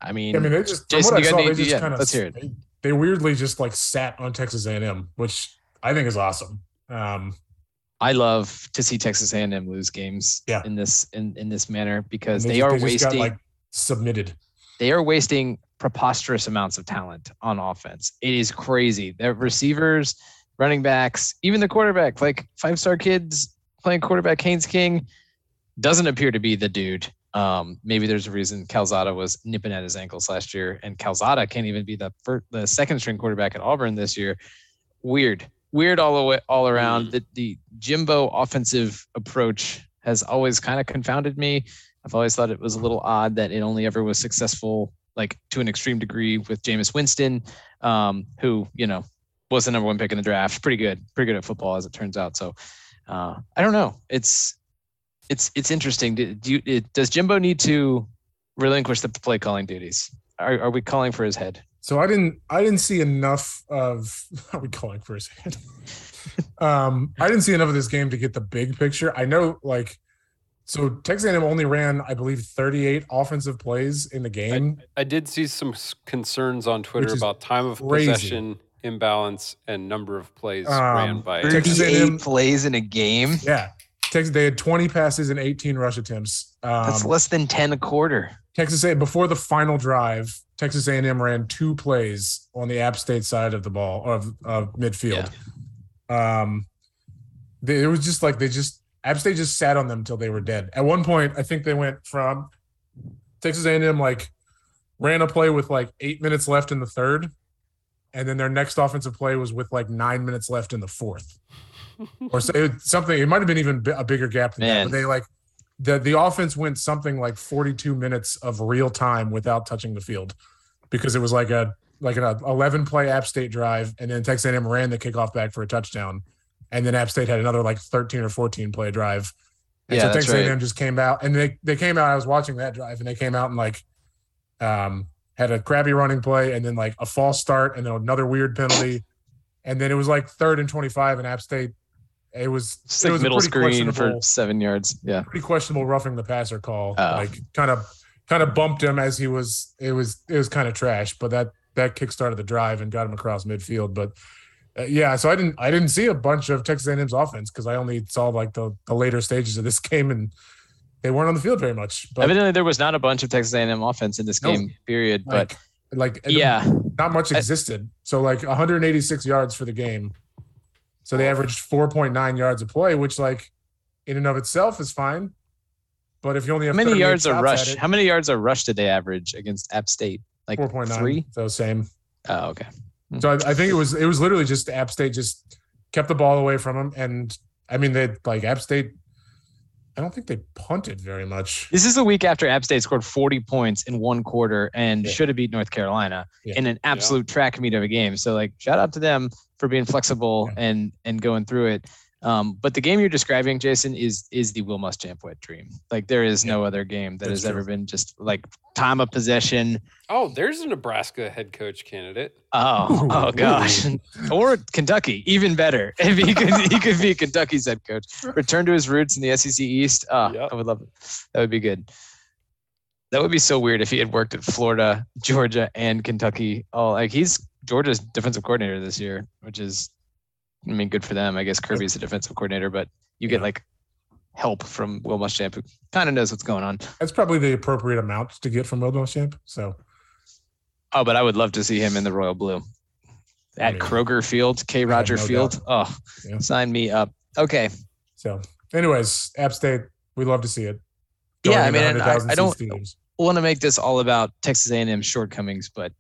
I mean, I mean, they just. From Jason, what I saw, any- they just yeah, kind of. let's hear it. They, they weirdly just like sat on Texas A&M, which I think is awesome. Um, I love to see Texas A&M lose games Yeah. in this in, in this manner because they, just- are just wasting got, like submitted. they are wasting preposterous amounts of talent on offense. It is crazy. Their receivers, running backs, even the quarterback, like five star kids playing quarterback Haynes King, doesn't appear to be the dude. Um, maybe there's a reason Calzada was nipping at his ankles last year, and Calzada can't even be the first, the second string quarterback at Auburn this year. Weird, weird all the way all around. Mm. The the Jimbo offensive approach has always kind of confounded me. I've always thought it was a little odd that it only ever was successful, like to an extreme degree, with Jameis Winston, um, who you know was the number one pick in the draft. Pretty good, pretty good at football as it turns out. So uh, I don't know. It's it's it's interesting. Do, do you, it, does Jimbo need to relinquish the play calling duties? Are, are we calling for his head? So I didn't. I didn't see enough of. Are we calling for his head? um, I didn't see enough of this game to get the big picture. I know, like, so Texas A&M only ran, I believe, 38 offensive plays in the game. I did see some concerns on Twitter about time of crazy. possession imbalance and number of plays Um, ran by. Texas A&M Thirty-eight plays in a game. yeah, Texas. They had 20 passes and 18 rush attempts. Um, That's less than ten a quarter. Texas A before the final drive, Texas A&M ran two plays on the App State side of the ball of, of midfield. Um, they, it was just like they just App State just sat on them until they were dead. At one point, I think they went from Texas A&M like ran a play with like eight minutes left in the third, and then their next offensive play was with like nine minutes left in the fourth, or so, it, something. It might have been even a bigger gap than that. But they like the the offense went something like 42 minutes of real time without touching the field because it was like a like an 11 play App State drive, and then Texas A&M ran the kickoff back for a touchdown, and then App State had another like 13 or 14 play drive. And Yeah, so Texas right. A&M just came out, and they they came out. I was watching that drive, and they came out and like um had a crappy running play, and then like a false start, and then another weird penalty, and then it was like third and 25, and App State. It was Just it was middle pretty screen for seven yards. Yeah. pretty questionable roughing the passer call. Oh. Like kind of kind of bumped him as he was it was it was kind of trash, but that that kick started the drive and got him across midfield. But uh, yeah, so I didn't I didn't see a bunch of Texas A&M's offense because I only saw like the the later stages of this game and they weren't on the field very much. But Evidently, there was not a bunch of Texas A&M offense in this No. game. Period. But like like yeah, not much existed. So like 186 yards for the game. So they averaged 4.9 yards a play, which like in and of itself is fine. But if you only have how many yards are rush? it, How many yards are rush did they average against App State? Like 4.9. three. So same. Oh, okay. Hmm. So I, I think it was it was literally just App State just kept the ball away from them, and I mean they like App State. I don't think they punted very much. This is the week after App State scored 40 points in one quarter and Yeah. should have beat North Carolina Yeah. in an absolute track meet of a game. So like shout out to them for being flexible Yeah. and and going through it. Um, but the game you're describing, Jason, is is the Will Muschamp wet dream. Like there is no other game that That's has ever been just like time of possession. Oh, there's a Nebraska head coach candidate. Oh, oh gosh. or Kentucky, even better. If he could he could be Kentucky's head coach. Return to his roots in the SEC East. Oh, Yep. I would love it. That would be good. That would be so weird if he had worked at Florida, Georgia, and Kentucky. Oh, like he's Georgia's defensive coordinator this year, which is I mean, good for them. I guess Kirby's the defensive coordinator, but you get like help from Will Muschamp, who kind of knows what's going on. That's probably the appropriate amount to get from Will Muschamp. So Oh, but I would love to see him in the royal blue at mean, Kroger Field, K. Roger no Field. doubt. Oh, Yeah. sign me up. Okay. so anyways, App State, we love to see it. Yeah, I mean, I, I don't want to make this all about Texas A&M shortcomings, but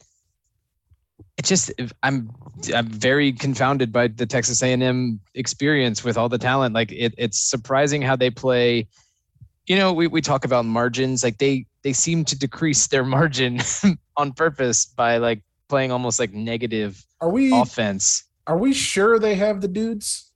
it just I'm I'm very confounded by the Texas A&M experience with all the talent. Like it, it's surprising how they play. You know, we, we talk about margins. Like they they seem to decrease their margin on purpose by like playing almost like negative Are we offense. are we sure they have the dudes?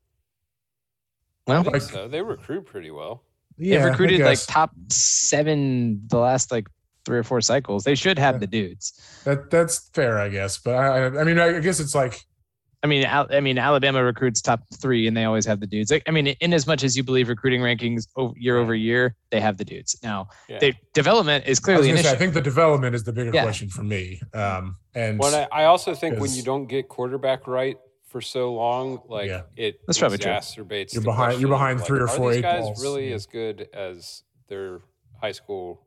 I Well, think like- so. They recruit pretty well. they've recruited like top seven the last like three or four cycles. They should have Yeah. the dudes. that that's fair, I guess. But I I- I mean I guess it's like I mean, Al- I mean, Alabama recruits top three, and they always have the dudes. Like, I mean, in as much as you believe recruiting rankings o- year over year, they have the dudes. Now, Yeah. the development is I clearly an gonna say, I think the development is the bigger Yeah. question for me. Um and When I, I also think when you don't get quarterback right for so long, like Yeah. it That's probably true. exacerbates. You're the behind- you're question of, behind like, three or are four these eight guys balls? really Yeah. as good as their high school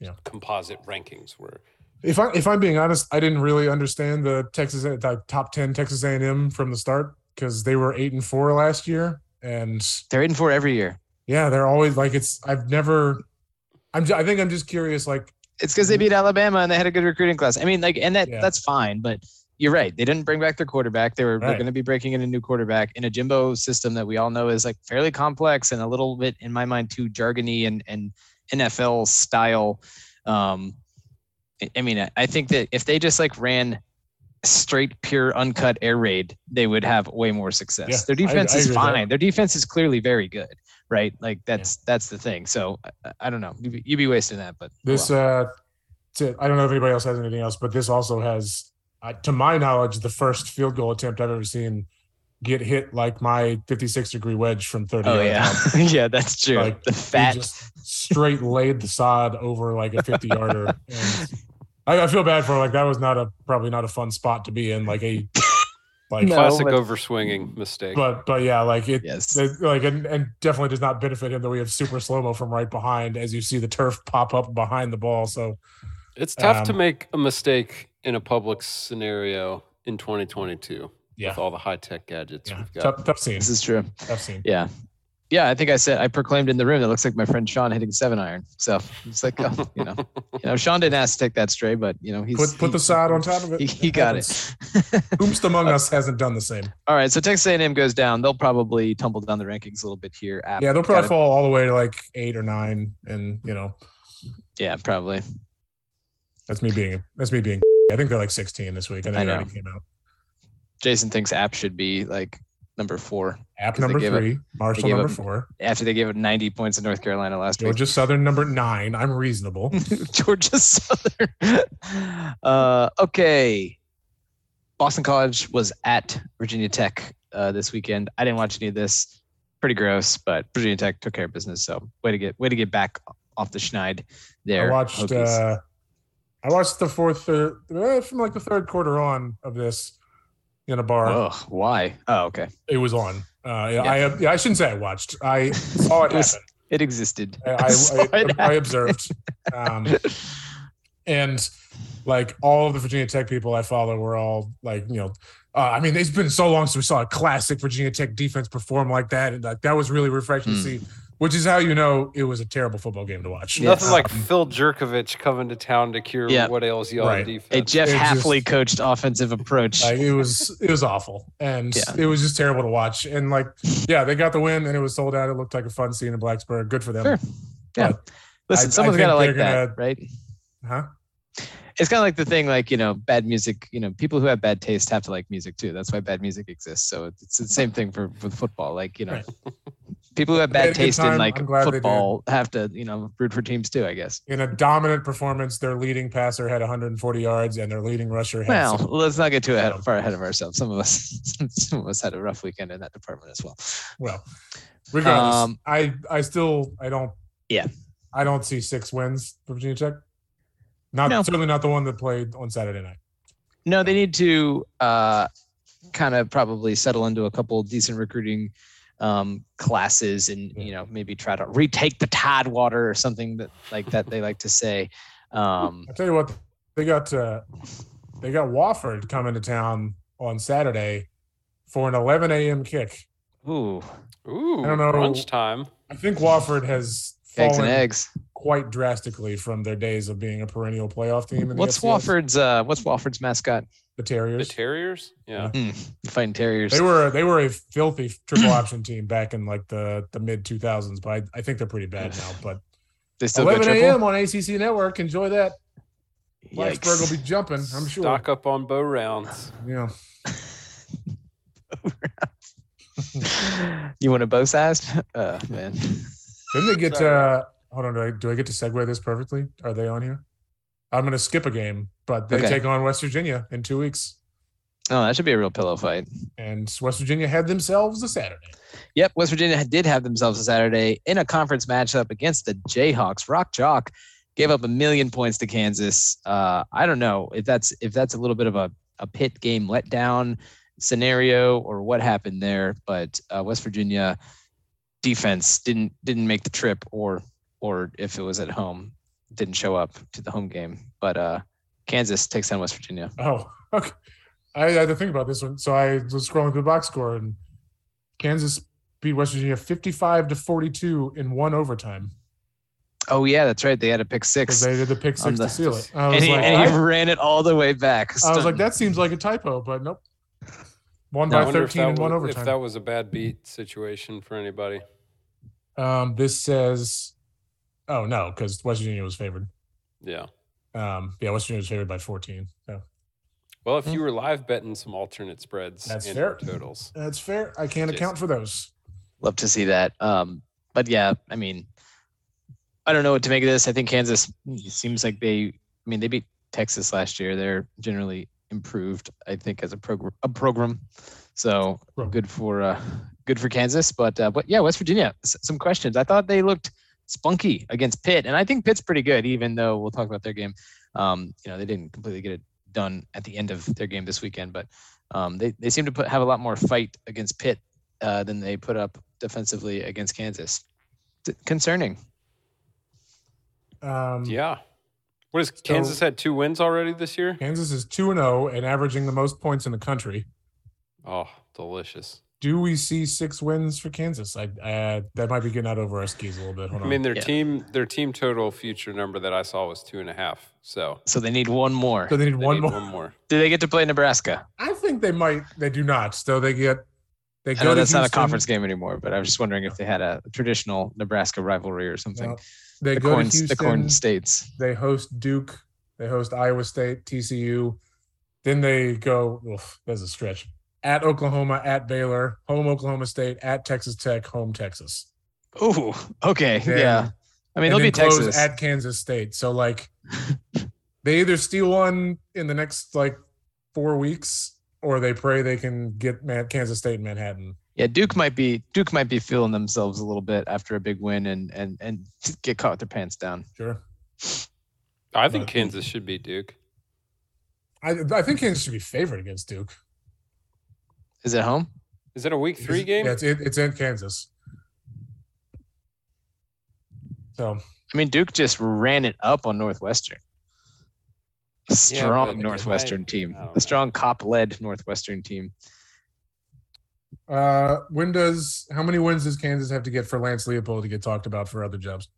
Yeah. composite rankings were? if I if I'm being honest, I didn't really understand the Texas the top ten Texas A&M from the start because they were eight and four last year, and They're eight and four every year. yeah, they're always like it's. I've never. I'm. I think I'm just curious. Like It's because they beat Alabama and they had a good recruiting class. I mean, like, and that Yeah. that's fine, but you're right. They didn't bring back their quarterback. They were they're Right. going to be breaking in a new quarterback in a Jimbo system that we all know is like fairly complex and a little bit, in my mind, too jargony and and NFL style. Um, I- I mean, I- I think that if they just like ran straight, pure, uncut air raid, they would have way more success. Yeah, Their defense I is agree fine. Their defense is clearly very good, right? Like that's that's the thing. So I, I don't know. You be, you be wasting that, but oh this. well. uh to, I don't know if anybody else has anything else, but this also has, uh, to my knowledge, the first field goal attempt I've ever seen get hit like my 56 degree wedge from 30 Oh yeah, out. yeah, that's true. Like, the He fat. just straight laid the sod over like a 50 yarder. I, I feel bad for like that was not a probably not a fun spot to be in. Like a like No, Classic but- overswinging mistake. but but yeah, like it Yes. they- like and, and definitely does not benefit him that we have super slow mo from right behind as you see the turf pop up behind the ball. So it's tough to um, make a mistake in a public scenario in 2022 yeah, with all the high tech gadgets yeah. we've got. tough tough scene. This is true. Tough scene. Yeah. Yeah, I think I said I proclaimed in the room that looks like my friend Sean hitting seven iron. So it's like, oh, you know, you know, Sean didn't ask to take that stray, but you know, he's Put put he- the sod on top of it. He, he got it. Whomst among us hasn't done the same. All right, so Texas A&M goes down. They'll probably tumble down the rankings a little bit here. App Yeah, they'll probably gotta- fall all the way to like eight or nine, and you know Yeah, probably. that's me being that's me being. I think they're like 16 this week. I think I it know. already came out. Jason thinks App should be like number four App number three, Marshall number up- four, after they gave it 90 points in North Carolina last week. Georgia Southern number nine. I'm reasonable. Georgia Southern. uh, okay. Boston College was at Virginia Tech uh, this weekend. I didn't watch any of this. Pretty gross, but Virginia Tech took care of business. So way to get way to get back off the schneid there. I watched. Uh I watched the fourth uh, from like the third quarter on of this in a bar. Ugh, why? Oh, okay. It was on. Uh, yeah, I yeah, I shouldn't say I watched. I saw it It was- happen. It existed. I, I, I, it I observed. Um, and like all of the Virginia Tech people I follow were all like, you know, uh, I mean, it's been so long since we saw a classic Virginia Tech defense perform like that, and like that was really refreshing to Hmm. see which is how you know it was a terrible football game to watch. Yes. Nothing like Um, Phil Jurkovec coming to town to cure Yeah. what ails you on Right. defense. A Jeff It just- Hafley coached offensive approach. Like it was, it was awful, and Yeah. it was just terrible to watch. And like, yeah, they got the win, and it was sold out. It looked like a fun scene in Blacksburg. Good for them. Sure. Yeah. But- Listen, I- I someone's got to like they're that, gonna- right? Huh? It's kind of like the thing, like you know, bad music. You know, people who have bad taste have to like music too. That's why bad music exists. So it's the same thing for with football. Like you know, Right. People who have bad taste in like I'm glad they did. football have to you know root for teams too. I guess. In a dominant performance, their leading passer had 140 yards, and their leading rusher had. Well, some- let's not get too ahead, far ahead of ourselves. Some of us, some of us had a rough weekend in that department as well. well, regardless, Um, I I still I don't. Yeah. I don't see six wins for Virginia Tech. Not No. certainly not the one that played on Saturday night. No, they need to uh, kind of probably settle into a couple decent recruiting um, classes and Yeah. you know maybe try to retake the Tidewater or something that like that they like to say. Um, I tell you what, they got uh, they got Wofford coming to town on Saturday for an 11 a.m. kick. ooh, Ooh, I don't know. crunch time. I think Wofford has eggs and fallen eggs. quite drastically from their days of being a perennial playoff team. In the What's FCS. Wofford's uh, What's Wofford's mascot? The Terriers. The Terriers. Terriers? Yeah. Mm, fighting Terriers. They were they were a filthy triple option team back in like the the mid 2000s, but I, I think they're pretty bad now. But They still go 11 a.m. on ACC Network. Enjoy that. Blacksburg will be jumping. I'm sure. Stock up on Bo-Rounds. Yeah. you want a bow sized? Uh, man. Didn't they get? Sorry. uh Hold on. Do I, do I get to segue this perfectly? Are they on here? I'm going to skip a game, but they Okay. take on West Virginia in two weeks, Oh, that should be a real pillow fight. and West Virginia had themselves a Saturday. Yep, West Virginia did have themselves a Saturday in a conference matchup against the Jayhawks. Rock Jock gave up a million points to Kansas. Uh, I don't know if that's if that's a little bit of a, a Pitt game letdown scenario or what happened there, but uh, West Virginia defense didn't didn't make the trip, or or if it was at home, didn't show up to the home game. But uh, Kansas takes down West Virginia. Oh, okay. I had to think about this one. So I was scrolling through the box score, and Kansas beat West Virginia 55 to 42 in one overtime Oh yeah, that's right. They had a pick six, they did the pick six the- to seal it. I was and he, like, and he I, ran it all the way back. I was like, that seems like a typo, but nope. One No, by if 13 that, in one was, if that was a bad beat situation for anybody. Um, this says, oh no, because West Virginia was favored. Yeah. Um, yeah, West Virginia was favored by 14. So Well, if you were live betting some alternate spreads That's and fair. totals, that's fair. I can't account for those. love to see that. Um, but yeah, I mean, I don't know what to make of this. I think Kansas seems like they. I mean, they beat Texas last year. They're generally improved. I think as a program. A program. So Program. good for uh, good for Kansas. But uh, but yeah, West Virginia. S- some questions. I thought they looked spunky against Pitt, and I think Pitt's pretty good. Even though we'll talk about their game. Um, you know, they didn't completely get it done at the end of their game this weekend, but um, they they seem to put have a lot more fight against Pitt uh, than they put up defensively against Kansas. D- concerning. Um, yeah. What is Kansas had two wins already this year? Kansas is 2 and 0 and averaging the most points in the country. Oh, delicious. Do we see six wins for Kansas? I uh, that might be getting out over our skis a little bit. Hold I on. mean, their Yeah. team their team total future number that I saw was two and a half. So So they need one more. so they need they one need more. One more. Do they get to play Nebraska? I think they might. They do not. So they get. They I go know to that's not a conference game anymore, but I was just wondering if they had a traditional Nebraska rivalry or something. No. They the go corn, to Houston. the corn states. They host Duke. They host Iowa State, TCU. Then they go. Oof, that's a stretch. At Oklahoma, at Baylor, home Oklahoma State, at Texas Tech, home Texas. Ooh, okay, Then- yeah. I mean, and they'll be Texas. at Kansas State. So like, they either steal one in the next like four weeks, or they pray they can get Kansas State in Manhattan. yeah, Duke might be Duke might be feeling themselves a little bit after a big win and and and get caught with their pants down. Sure. I think But- Kansas should beat Duke. I I think Kansas should be favored against Duke. Is it home? Is it a week three It's- game? Yeah, it's, it, it's in Kansas. So I mean, Duke just ran it up on Northwestern. A strong but Northwestern I- team, I a strong cop-led Northwestern team. Uh, when does how many wins does Kansas have to get for Lance Leipold to get talked about for other jobs?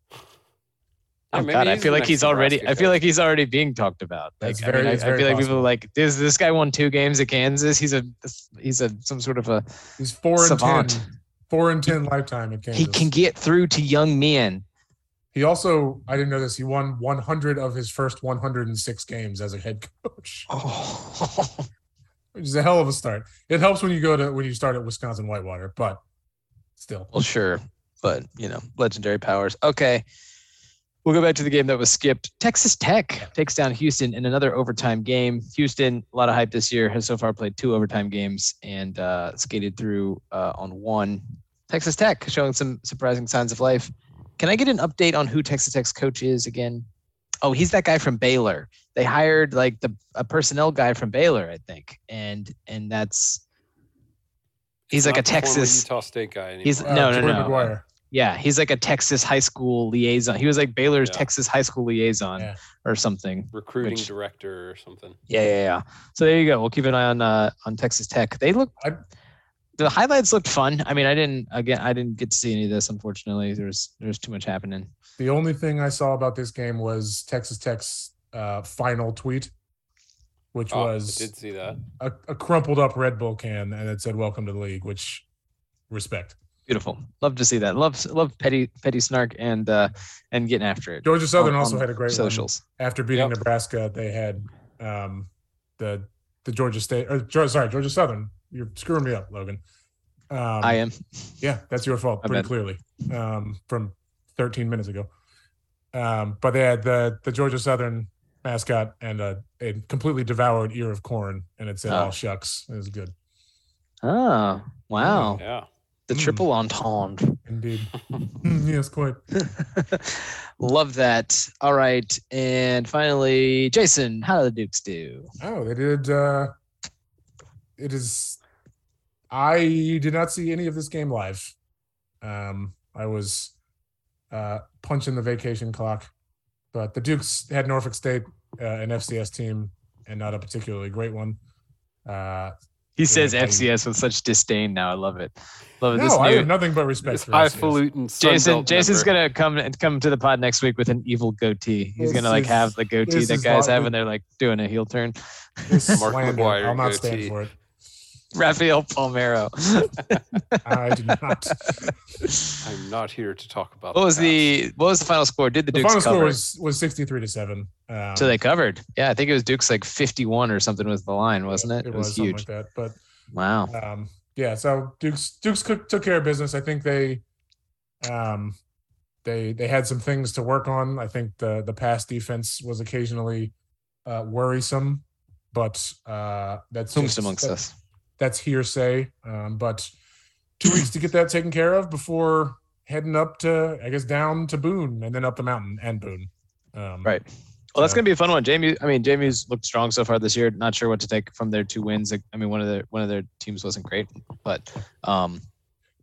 Yeah, Oh maybe God, I feel like he's already. I feel coach. like he's already being talked about. Like, That's I, mean, I, I very feel like people are like this. This guy won two games at Kansas. He's a he's a some sort of a He's four and savant. ten. Four and ten lifetime at Kansas. He can get through to young men. He also, I didn't know this. He won 100 of his first 106 games as a head coach, Oh, which is a hell of a start. It helps when you go to when you start at Wisconsin Whitewater, but still, well, sure, but you know, legendary powers. Okay, we'll go back to the game that was skipped. Texas Tech takes down Houston in another overtime game. Houston, a lot of hype this year, has so far played two overtime games and uh, skated through uh, on one. Texas Tech showing some surprising signs of life. Can I get an update on who Texas Tech's coach is again? Oh, he's that guy from Baylor. They hired like the a personnel guy from Baylor, I think, and and that's he's like a Not the former Texas. Utah State guy. Anymore. He's uh, no, no, Jordan no. McGuire. Yeah, he's like a Texas high school liaison. He was like Baylor's Yeah. Texas high school liaison Yeah. or something. recruiting which- director or something. Yeah, yeah, yeah. So there you go. We'll keep an eye on uh, on Texas Tech. They look. I- the highlights looked fun. I mean, I didn't again. I didn't get to see any of this. Unfortunately, there's there's too much happening. The only thing I saw about this game was Texas Tech's uh, final tweet, which Oh, was I did see that. a, a crumpled up Red Bull can, and it said "Welcome to the league," which respect. Beautiful. Love to see that. Love love petty petty snark and uh and getting after it. Georgia Southern on- also on had a great one. socials. after beating Yep. Nebraska, they had um, the the Georgia State or sorry Georgia Southern. You're screwing me up, Logan. Um, I am. Yeah, that's your fault, pretty clearly, um, from 13 minutes ago. Um, but they had the the Georgia Southern mascot and a, a completely devoured ear of corn, and it said Oh. "all shucks." It was good, Oh wow. Yeah. The Mm. triple entendre. indeed. Mm, yes, quite. Love that. All right. And finally, Jason, how do the Dukes do? Oh, they did. Uh, it is. I did not see any of this game live. Um, I was uh, punching the vacation clock, but the Dukes had Norfolk State, uh, an FCS team, and not a particularly great one. Uh, He says FCS with such disdain now. I love it. Love it. no, This I new- have nothing but respect for FCS. highfalutin Jason, Jason's member. gonna come and come to the pod next week with an evil goatee. He's This gonna like is- have the goatee this that is guys not- have when they're like doing a heel turn. This Mark slander, McGwire I'll not stand goatee. for it. Rafael Palmeiro. I do not. I'm not here to talk about. what was past. the what was the final score? Did the The Dukes final cover? score was was 63 to seven. Um, so they covered. Yeah, I think it was Dukes like 51 or something was the line, wasn't it? It, It, was, something huge. like that, but. Wow. um, yeah, so Dukes Dukes cook, took care of business. I think they um, they they had some things to work on. I think the the pass defense was occasionally uh, worrisome, but uh, that's Whomst just- amongst that- us. That's hearsay. Um, but two weeks to get that taken care of before heading up to I guess down to Boone and then up the mountain and Boone. Um, Right. Well, that's gonna be a fun one. Jamie, I mean, Jamie's looked strong so far this year. Not sure what to take from their two wins. Like, I mean, one of their one of their teams wasn't great, but um,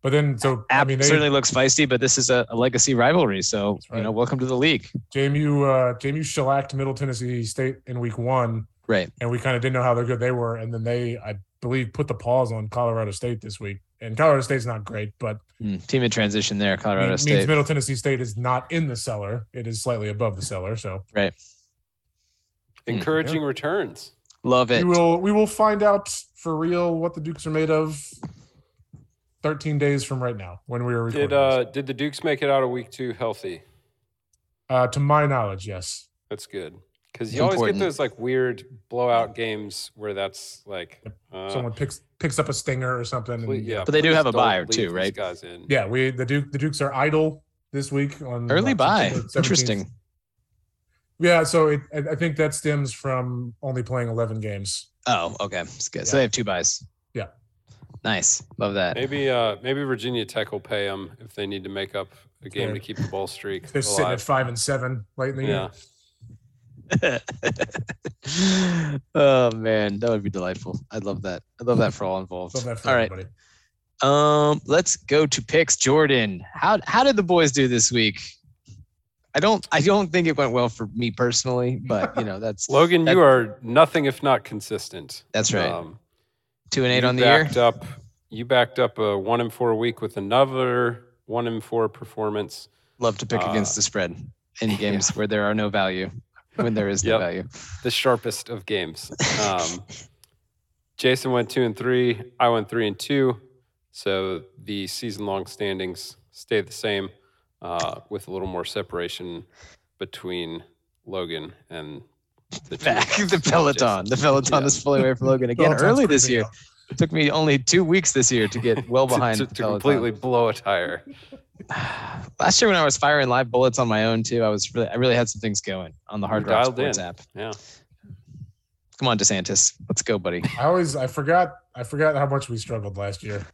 But then so I mean they certainly looks feisty. But this is a, a legacy rivalry, so right. you know, welcome to the league. JMU uh, JMU shellacked Middle Tennessee State in week one. Right. and we kind of didn't know how they're good they were. And then they, I believe, put the pause on Colorado State this week. And Colorado State's not great, but Mm, team in transition there, Colorado mean- means State. Middle Tennessee State is not in the cellar; it is slightly above the cellar. So Right. encouraging returns? Love it. we will we will find out for real what the Dukes are made of. Thirteen days from right now, when we were recording. Did uh did the Dukes make it out of week two healthy? uh, to my knowledge, yes. That's good because you always get those like weird blowout games where that's like uh, Someone picks picks up a stinger or something. ple- And, yeah, But they do have a don't bye or two, right? Guys in. yeah. We the Duke the Dukes are idle this week on Early buy. 17th. Interesting. Yeah, so it, I I think that stems from only playing eleven games. Oh, okay. It's good. So they have two buys. Yeah. Nice. Love that. Maybe uh maybe Virginia Tech will pay them if they need to make up a game They're- to keep the ball streak They're sitting at five and seven late in year. Yeah, oh man, that would be delightful. I'd love that. I'd love that for all involved. Love that for all right. everybody. Um, let's go to picks. Jordan, how how did the boys do this week? I don't I don't think it went well for me personally, but you know that's Logan, That- you are nothing if not consistent. that's right. Um, Two and eight on the year. up you backed up a one and four week with another one and four performance. Love to pick Uh, against the spread in games where there are no value, when there is no Yep. value. the sharpest of games. Um, Jason went two and three. I went three and two. So the season long standings stay the same, uh, with a little more separation between Logan and the Back of the peloton. The peloton Yeah. is fully away from Logan again Peloton's early this year. up. It took me only two weeks this year to get well behind to, the to completely blow a tire. Last year when I was firing live bullets on my own too, I was really I really had some things going on the Hard You Rock dialed Sports in. app. Yeah. Come on, DeSantis, let's go, buddy. I always I forgot I forgot how much we struggled last year.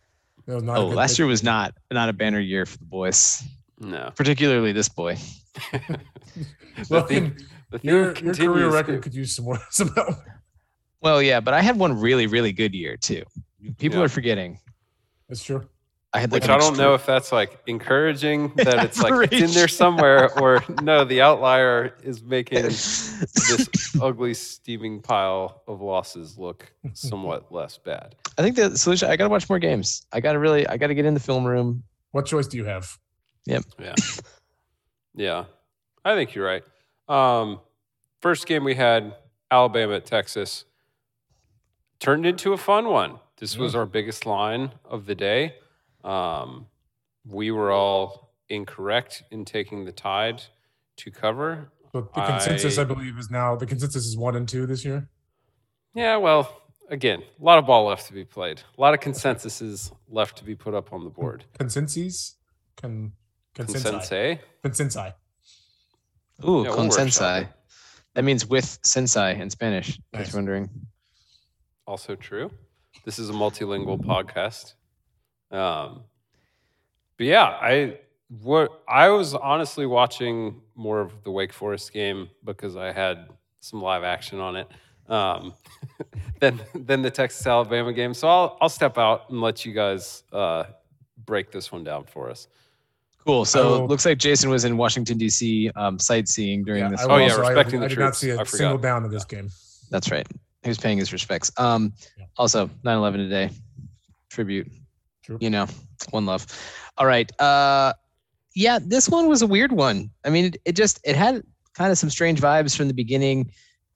It was not. Oh, last pick. year was not not a banner year for the boys, No. particularly this boy. The Logan, theme, the theme your your career continues. record could use some more some help. Well, yeah, but I had one really really good year too. People Yeah. are forgetting. That's true. I had like Which an I don't know if that's like encouraging that it's like it's in there Average. somewhere, or no, the outlier is making this ugly steaming pile of losses look somewhat less bad. I think the solution. I got to watch more games. I got to really. I got to get in the film room. What choice do you have? Yeah. Yeah. Yeah. I think you're right. Um, first game we had Alabama at Texas turned into a fun one. This was our biggest line of the day. Um, we were all incorrect in taking the tide to cover. But the consensus, I, I- believe, is now the consensus is one and two this year. Yeah, well, again, a lot of ball left to be played. A lot of consensuses left to be put up on the board. Consensus, con, consensi, Consensus. consensi. Ooh, Yeah, we'll workshop consensai. That means with sensei in Spanish. I was Nice. wondering. Also true. This is a multilingual podcast. Um, but yeah, I what I was honestly watching more of the Wake Forest game because I had some live action on it um, than than the Texas Alabama game. So I'll I'll step out and let you guys uh, break this one down for us. Cool. So will- it looks like Jason was in Washington D.C. Um, sightseeing during Yeah, this. I Oh, yeah, also- I- respecting I, the did not see a single down in this game. That's right. Was paying his respects. Um, Yeah. also 9/11 today, tribute. True. You know, one love. All right. Uh, yeah, this one was a weird one. I mean, it, it just it had kind of some strange vibes from the beginning.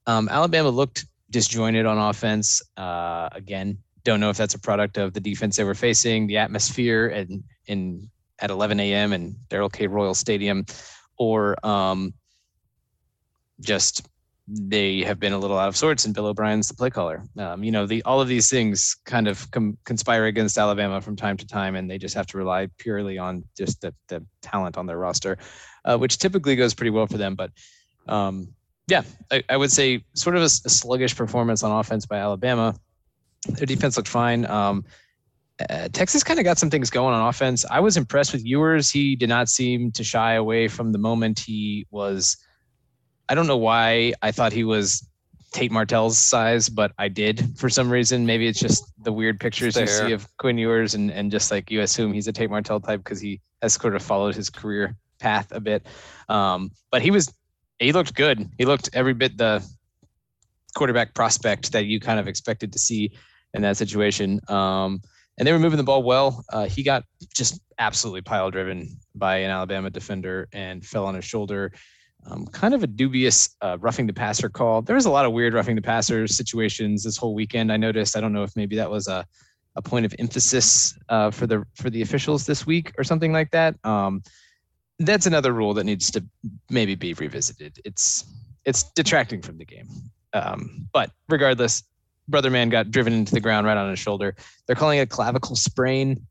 Um, Alabama looked disjointed on offense. Uh, again, don't know if that's a product of the defense they were facing, the atmosphere, and in at 11 a.m. in Darrell K. Royal Stadium, or um, just they have been a little out of sorts, and Bill O'Brien's the play caller. Um, you know, the all of these things kind of com- conspire against Alabama from time to time, and they just have to rely purely on just the, the talent on their roster, uh, which typically goes pretty well for them. But um, yeah, I, I would say sort of a sluggish performance on offense by Alabama. Their defense looked fine. Um, uh, Texas kind of got some things going on offense. I was impressed with Ewers. He did not seem to shy away from the moment he was. I don't know why I thought he was Tate Martell's size, but I did for some reason. Maybe it's just the weird pictures you see of Quinn Ewers, and and just like you assume he's a Tate Martell type because he has sort of followed his career path a bit. Um, but he was he looked good. He looked every bit the quarterback prospect that you kind of expected to see in that situation. Um, and they were moving the ball well. Uh, he got just absolutely pile driven by an Alabama defender and fell on his shoulder. Um, kind of a dubious uh, roughing the passer call. There was a lot of weird roughing the passer situations this whole weekend. I noticed. I don't know if maybe that was a, a point of emphasis uh, for the for the officials this week or something like that. Um, that's another rule that needs to maybe be revisited. It's it's detracting from the game. Um, but regardless, brother man got driven into the ground right on his shoulder. They're calling it a clavicle sprain.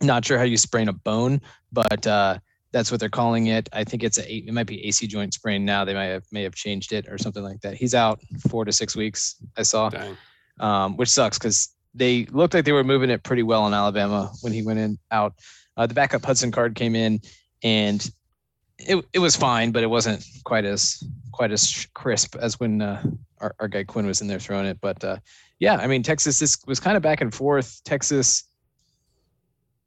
Not sure how you sprain a bone, but uh, that's what they're calling it. I think it's a it might be AC joint sprain now. They might have may have changed it or something like that. He's out four to six weeks. I saw, um, which sucks because they looked like they were moving it pretty well in Alabama when he went in out. Uh, the backup Hudson Card came in, and it it was fine, but it wasn't quite as quite as crisp as when uh, our, our guy Quinn was in there throwing it. But uh, yeah, I mean Texas this was kind of back and forth. Texas.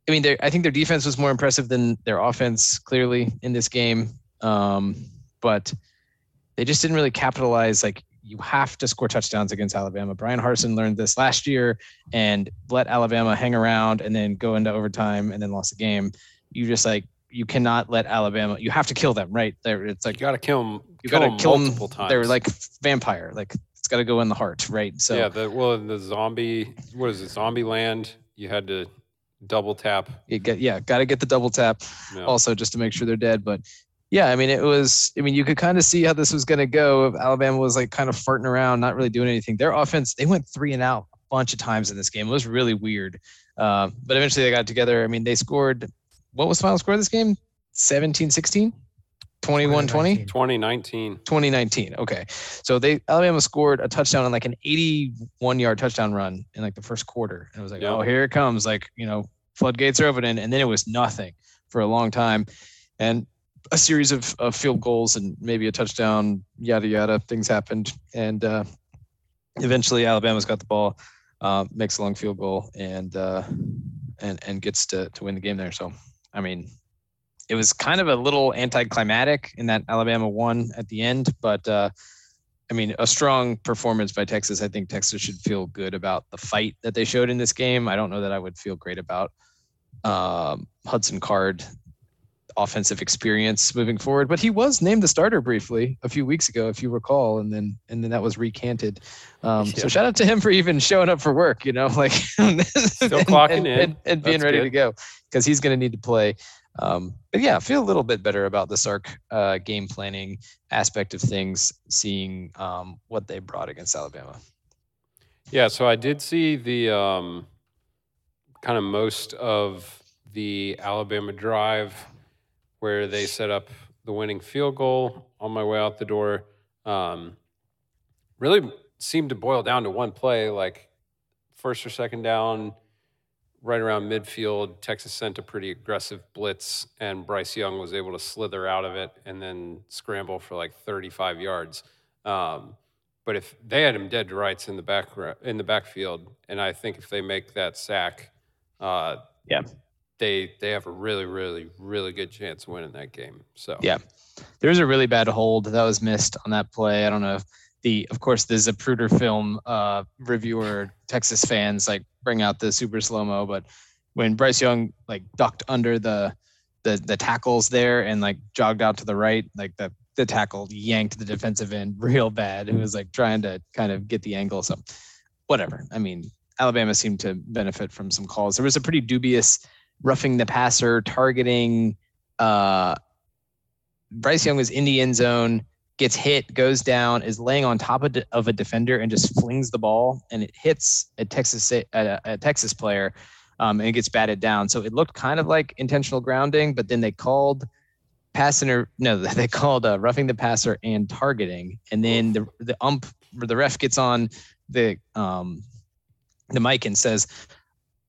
I mean, I think their defense was more impressive than their offense, clearly in this game. Um, but they just didn't really capitalize. Like you have to score touchdowns against Alabama. Brian Harsin learned this last year and let Alabama hang around and then go into overtime and then lost the game. You just like you cannot let Alabama. You have to kill them, right? There, it's like You got to kill them. you got to kill them. multiple times. They're like vampire. Like it's got to go in the heart, right? So yeah. The well, the zombie. What is it? Zombie land. You had to double tap. you get yeah, got to get the double tap. Yeah. also just to make sure they're dead. But yeah, I mean, it was, I mean, you could kind of see how this was going to go. If Alabama was like kind of farting around, not really doing anything. Their offense, they went three and out a bunch of times in this game. It was really weird. Uh, but eventually they got together. I mean, they scored, what was the final score of this game? 17 16? 21 20? 2019. 2019. Okay. So they Alabama scored a touchdown on like an 81 yard touchdown run in like the first quarter. And it was like, Yeah. oh, here it comes. Like, you know, floodgates are opening. And then it was nothing for a long time. And a series of, of field goals and maybe a touchdown, yada yada. Things happened. And uh eventually Alabama's got the ball, uh, makes a long field goal and uh and and gets to to win the game there. So I mean, it was kind of a little anticlimactic in that Alabama won at the end, but uh, I mean, a strong performance by Texas. I think Texas should feel good about the fight that they showed in this game. I don't know that I would feel great about um, Hudson Card offensive experience moving forward, but he was named the starter briefly a few weeks ago, if you recall, and then and then that was recanted. Um, Yeah. So shout out to him for even showing up for work. You know, like still clocking and, in. and, and being That's ready good. to go because he's going to need to play. Um, but yeah, I feel a little bit better about the Sark uh, game planning aspect of things, seeing um, what they brought against Alabama. Yeah, so I did see the um, kind of most of the Alabama drive where they set up the winning field goal on my way out the door. Um, really seemed to boil down to one play, like first or second down, right around midfield. Texas sent a pretty aggressive blitz, and Bryce Young was able to slither out of it and then scramble for like 35 yards. Um, but if they had him dead to rights in the back in the backfield, and I think if they make that sack, uh, Yeah. they they have a really really really good chance of winning that game. So Yeah. There was a really bad hold that was missed on that play. I don't know if the, of course, the Zapruder film uh, reviewer, Texas fans like bring out the super slow mo, but when Bryce Young like ducked under the the the tackles there and like jogged out to the right, like the the tackle yanked the defensive end real bad. Who was like trying to kind of get the angle. So whatever. I mean, Alabama seemed to benefit from some calls. There was a pretty dubious roughing the passer, targeting. Uh, Bryce Young was in the end zone, gets hit, goes down, is laying on top of, of a defender, and just flings the ball, and it hits a Texas a, a Texas player, um, and it gets batted down. So it looked kind of like intentional grounding, but then they called pass inter no, they called uh, roughing the passer and targeting, and then the the ump the ref gets on the um the mic and says,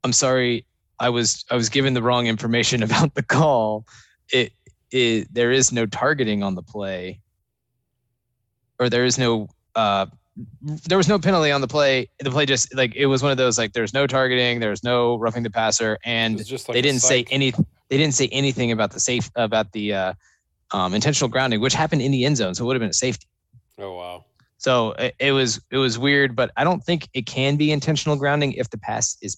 "I'm sorry, I was I was given the wrong information about the call. It it there is no targeting on the play, or there is no uh there was no penalty on the play. The play just like it was one of those like there's no targeting, there's no roughing the passer, and like they didn't say any they didn't say anything about the safe about the uh, um, intentional grounding, which happened in the end zone, so it would have been a safety. Oh wow. So it, it was it was weird, but I don't think it can be intentional grounding if the pass is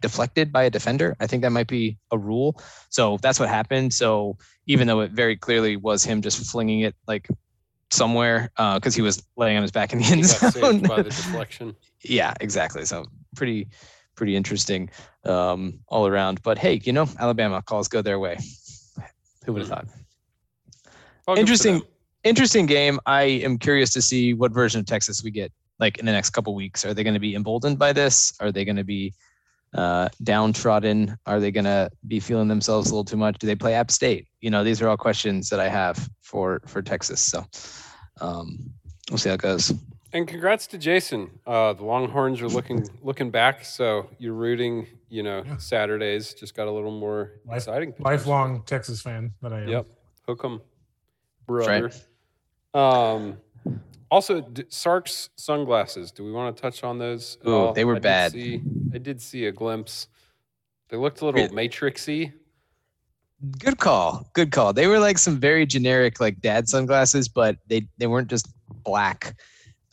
deflected by a defender. I think that might be a rule. So that's what happened. So even though it very clearly was him just flinging it like somewhere uh because he was laying on his back in the He end got zone. by the deflection. yeah, exactly. So pretty pretty interesting um, all around. But hey, you know, Alabama calls go their way. Who would have Hmm. thought? For Interesting. interesting game. I am curious to see what version of Texas we get like in the next couple weeks. Are they going to be emboldened by this? Are they going to be uh, downtrodden? Are they going to be feeling themselves a little too much? Do they play App State? You know, these are all questions that I have for for Texas. So um, we'll see how it goes. And congrats to Jason. Uh, the Longhorns are looking looking back, so you're rooting. You know, Yeah. Saturdays just got a little more Life- exciting. potentially. Lifelong Texas fan that I am. Yep. Hook 'em, That's right. brother. Um, also, d- Sark's sunglasses. Do we want to touch on those? at Ooh, they were I bad. see- I did see a glimpse. They looked a little It- matrixy. Good call. Good call. They were like some very generic like dad sunglasses, but they they weren't just black.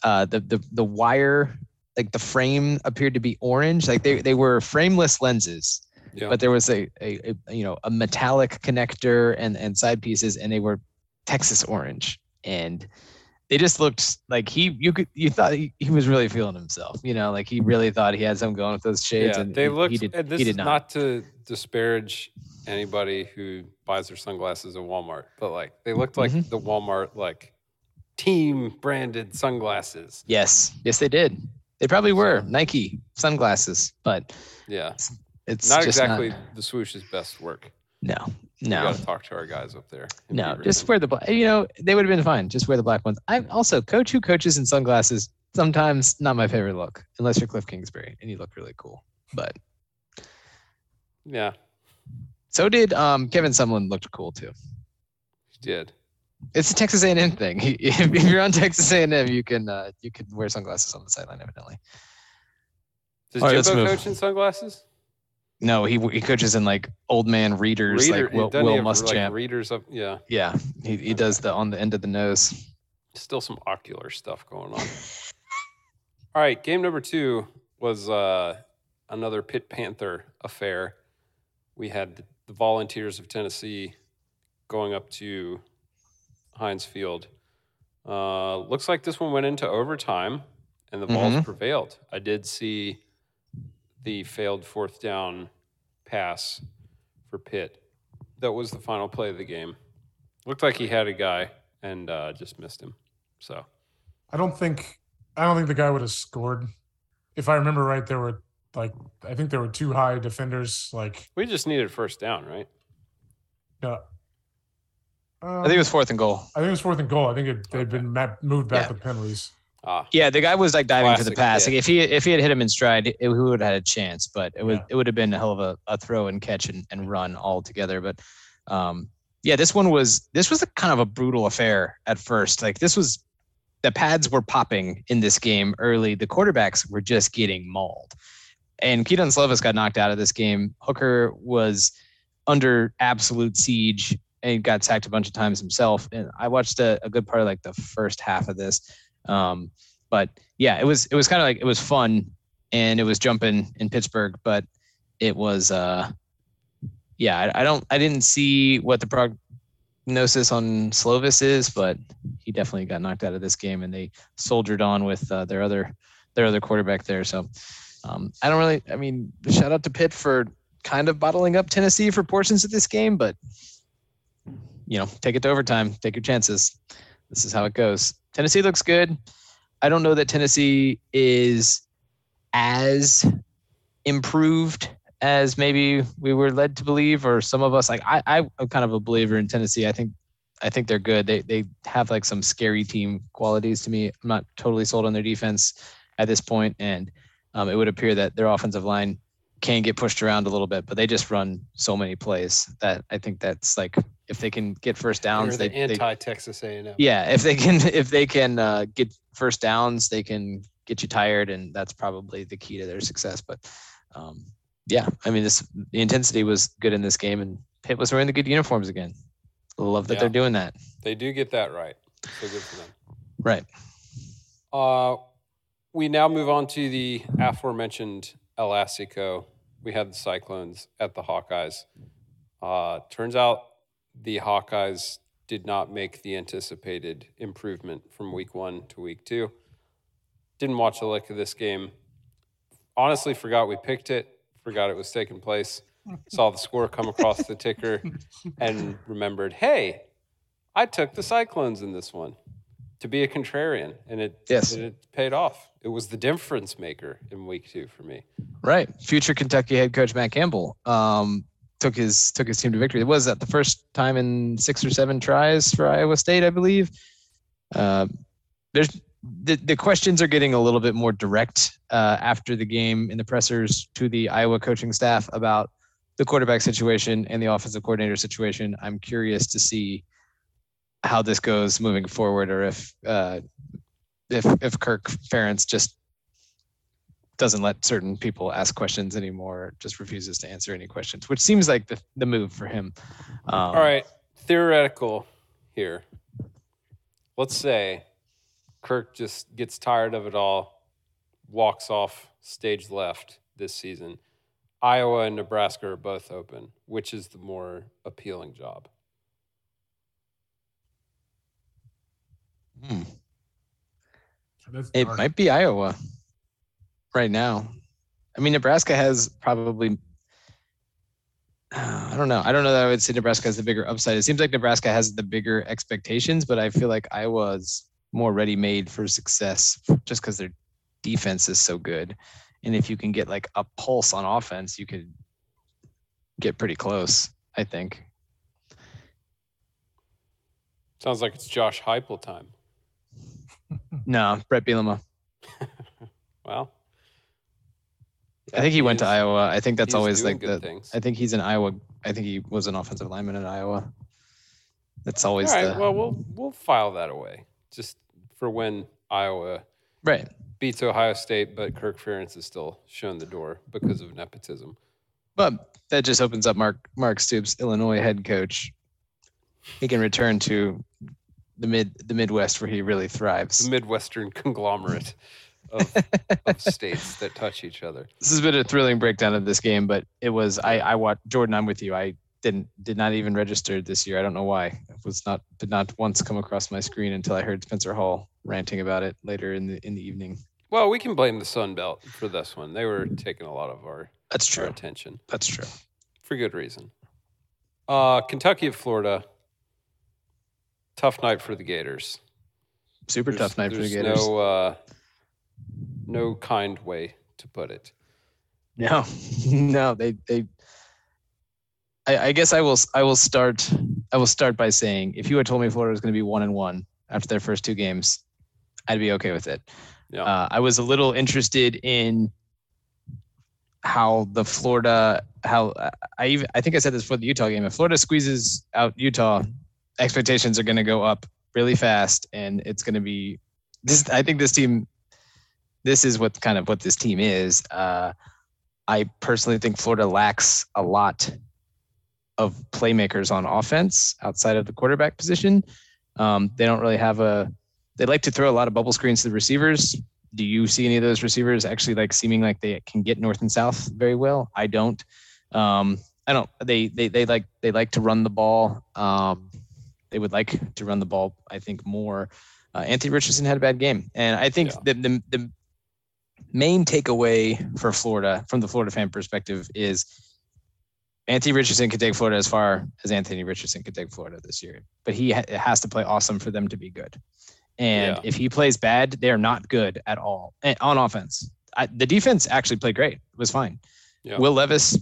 uh, the the the wire, like the frame, appeared to be orange. Like they they were frameless lenses, Yeah. but there was a, a, a you know a metallic connector and and side pieces, and they were Texas orange, and they just looked like he you could you thought he, he was really feeling himself. You know, like he really thought he had something going with those shades, yeah, and they he, looked. he did and this he did is not. not. to disparage anybody who buys their sunglasses at Walmart, but like they looked like Mhm. the Walmart like team branded sunglasses. Yes, yes, they did. They probably were Nike sunglasses, but Yeah, it's not exactly the swoosh's best work. no, no, got to talk to our guys up there. in no. Just wear the black. You know, they would have been fine. Just wear the black ones. I also coach who coaches in sunglasses. Sometimes not my favorite look, unless you're Kliff Kingsbury and you look really cool. But yeah, so did um, Kevin Sumlin. Looked cool too. he did. It's a Texas A&M thing. If you're on Texas A&M, you can uh, you can wear sunglasses on the sideline, evidently. Does All right, let's Jimbo coach in sunglasses? No, he he coaches in like old man readers, Reader, like Will, Will have, like, readers up. Yeah, yeah, he he does the on the end of the nose. still some ocular stuff going on. All right, game number two was uh, another Pitt Panther affair. We had the, Volunteers of Tennessee going up to Heinz Field. Uh, looks like this one went into overtime, and the Vols Mhm. prevailed. I did see the failed fourth down pass for Pitt. That was the final play of the game. Looked like he had a guy and uh, just missed him. So I don't think I don't think the guy would have scored. If I remember right, there were like I think there were two high defenders. Like we just needed first down, right? yeah. I think it was fourth and goal. I think it was fourth and goal. I think it, they'd Okay. been ma- moved back Yeah. to penalties. Ah, Yeah, the guy was like diving for the pass. Pitt. Like if he if he had hit him in stride, it, he would have had a chance. But it would Yeah. it would have been a hell of a, a throw and catch and, and run all together. But um, yeah, this one was this was a kind of a brutal affair at first. Like this was the pads were popping in this game early. The quarterbacks were just getting mauled. And Kedon Slovis got knocked out of this game. Hooker was under absolute siege and got sacked a bunch of times himself. And I watched a, a good part of like the first half of this. Um, but yeah, it was it was kind of like it was fun and it was jumping in Pittsburgh, but it was uh yeah, I, I don't I didn't see what the prognosis on Slovis is, but he definitely got knocked out of this game and they soldiered on with uh, their other their other quarterback there. So um, I don't really I mean shout out to Pitt for kind of bottling up Tennessee for portions of this game, but you know, take it to overtime, take your chances. This is how it goes. Tennessee looks good. I don't know that Tennessee is as improved as maybe we were led to believe, or some of us. Like I, I'm kind of a believer in Tennessee. I think, I think they're good. They they have like some scary team qualities to me. I'm not totally sold on their defense at this point, and um, it would appear that their offensive line can get pushed around a little bit, but they just run so many plays that I think that's like if they can get first downs, They're they, the they anti Texas A&M. yeah if they can if they can uh, get first downs they can get you tired and that's probably the key to their success but um, yeah i mean this the intensity was good in this game and pitt was wearing the good uniforms again love that Yeah. they're doing that They do get that right. So good for them. right Uh, we now move on to the aforementioned El Assico. We had the Cyclones at the Hawkeyes. Uh, turns out the Hawkeyes did not make the anticipated improvement from week one to week two. Didn't watch a lick of this game. Honestly, forgot we picked it, forgot it was taking place. Saw the score come across the ticker and remembered, hey, I took the Cyclones in this one to be a contrarian, and it Yes. it paid off. It was the difference maker in week two for me. right future kentucky head coach matt campbell um, took his took his team to victory it was that the first time in six or seven tries for iowa state i believe uh, there's the, the questions are getting a little bit more direct uh, after the game in the pressers to the iowa coaching staff about the quarterback situation and the offensive coordinator situation i'm curious to see how this goes moving forward or if uh, if if kirk ferentz just doesn't let certain people ask questions anymore, just refuses to answer any questions, which seems like the, the move for him. Um, All right, theoretical here. Let's say Kirk just gets tired of it all, walks off stage left this season. Iowa and Nebraska are both open. Which is the more appealing job? Hmm. It dark. might be Iowa right now. I mean, Nebraska has probably. I don't know. I don't know that I would say Nebraska has the bigger upside. It seems like Nebraska has the bigger expectations, but I feel like Iowa's more ready made for success just because their defense is so good. And if you can get like a pulse on offense, you could get pretty close, I think. Sounds like it's Josh Heupel time. No, Bret Bielema. Well, I think he went to Iowa. I think that's always like the things. I think he's in Iowa. I think he was an offensive lineman in Iowa. That's always All right. the Well, we'll we'll file that away just for when Iowa right. beats Ohio State, but Kirk Ferentz is still shown the door because of nepotism. But that just opens up Mark Mark Stoops, Illinois head coach. He can return to the mid the Midwest where he really thrives. The. Midwestern conglomerate of, of states that touch each other. This has been a thrilling breakdown of this game, but it was I I watched Jordan. I'm with you. I didn't did not even register this year. I don't know why. It was not did not once come across my screen until I heard Spencer Hall ranting about it later in the in the evening. Well, we can blame the Sun Belt for this one. They were taking a lot of our, That's our true. attention That's true. for good reason. Uh, Kentucky at Florida. Tough night for the Gators. Super There's- tough night for the Gators. No, uh, no kind way to put it. No, no, they they. I, I guess I will I will start I will start by saying if you had told me Florida was going to be one and one after their first two games, I'd be okay with it. Yeah. Uh, I was a little interested in how the Florida how I even I think I said this for the Utah game. If Florida squeezes out Utah, expectations are going to go up really fast, and it's going to be this. I think this team. This is what kind of what this team is. Uh, I personally think Florida lacks a lot of playmakers on offense outside of the quarterback position. Um, they don't really have a. They like to throw a lot of bubble screens to the receivers. Do you see any of those receivers actually like seeming like they can get north and south very well? I don't. Um, I don't. They they they like they like to run the ball. Um, they would like to run the ball. I think more. Uh, Anthony Richardson had a bad game, and I think Yeah. the, the the main takeaway for Florida, from the Florida fan perspective, is Anthony Richardson could take Florida as far as Anthony Richardson could take Florida this year, but he ha- has to play awesome for them to be good. And Yeah. if he plays bad, they are not good at all and on offense. I, the defense actually played great; it was fine. Yeah. Will Levis,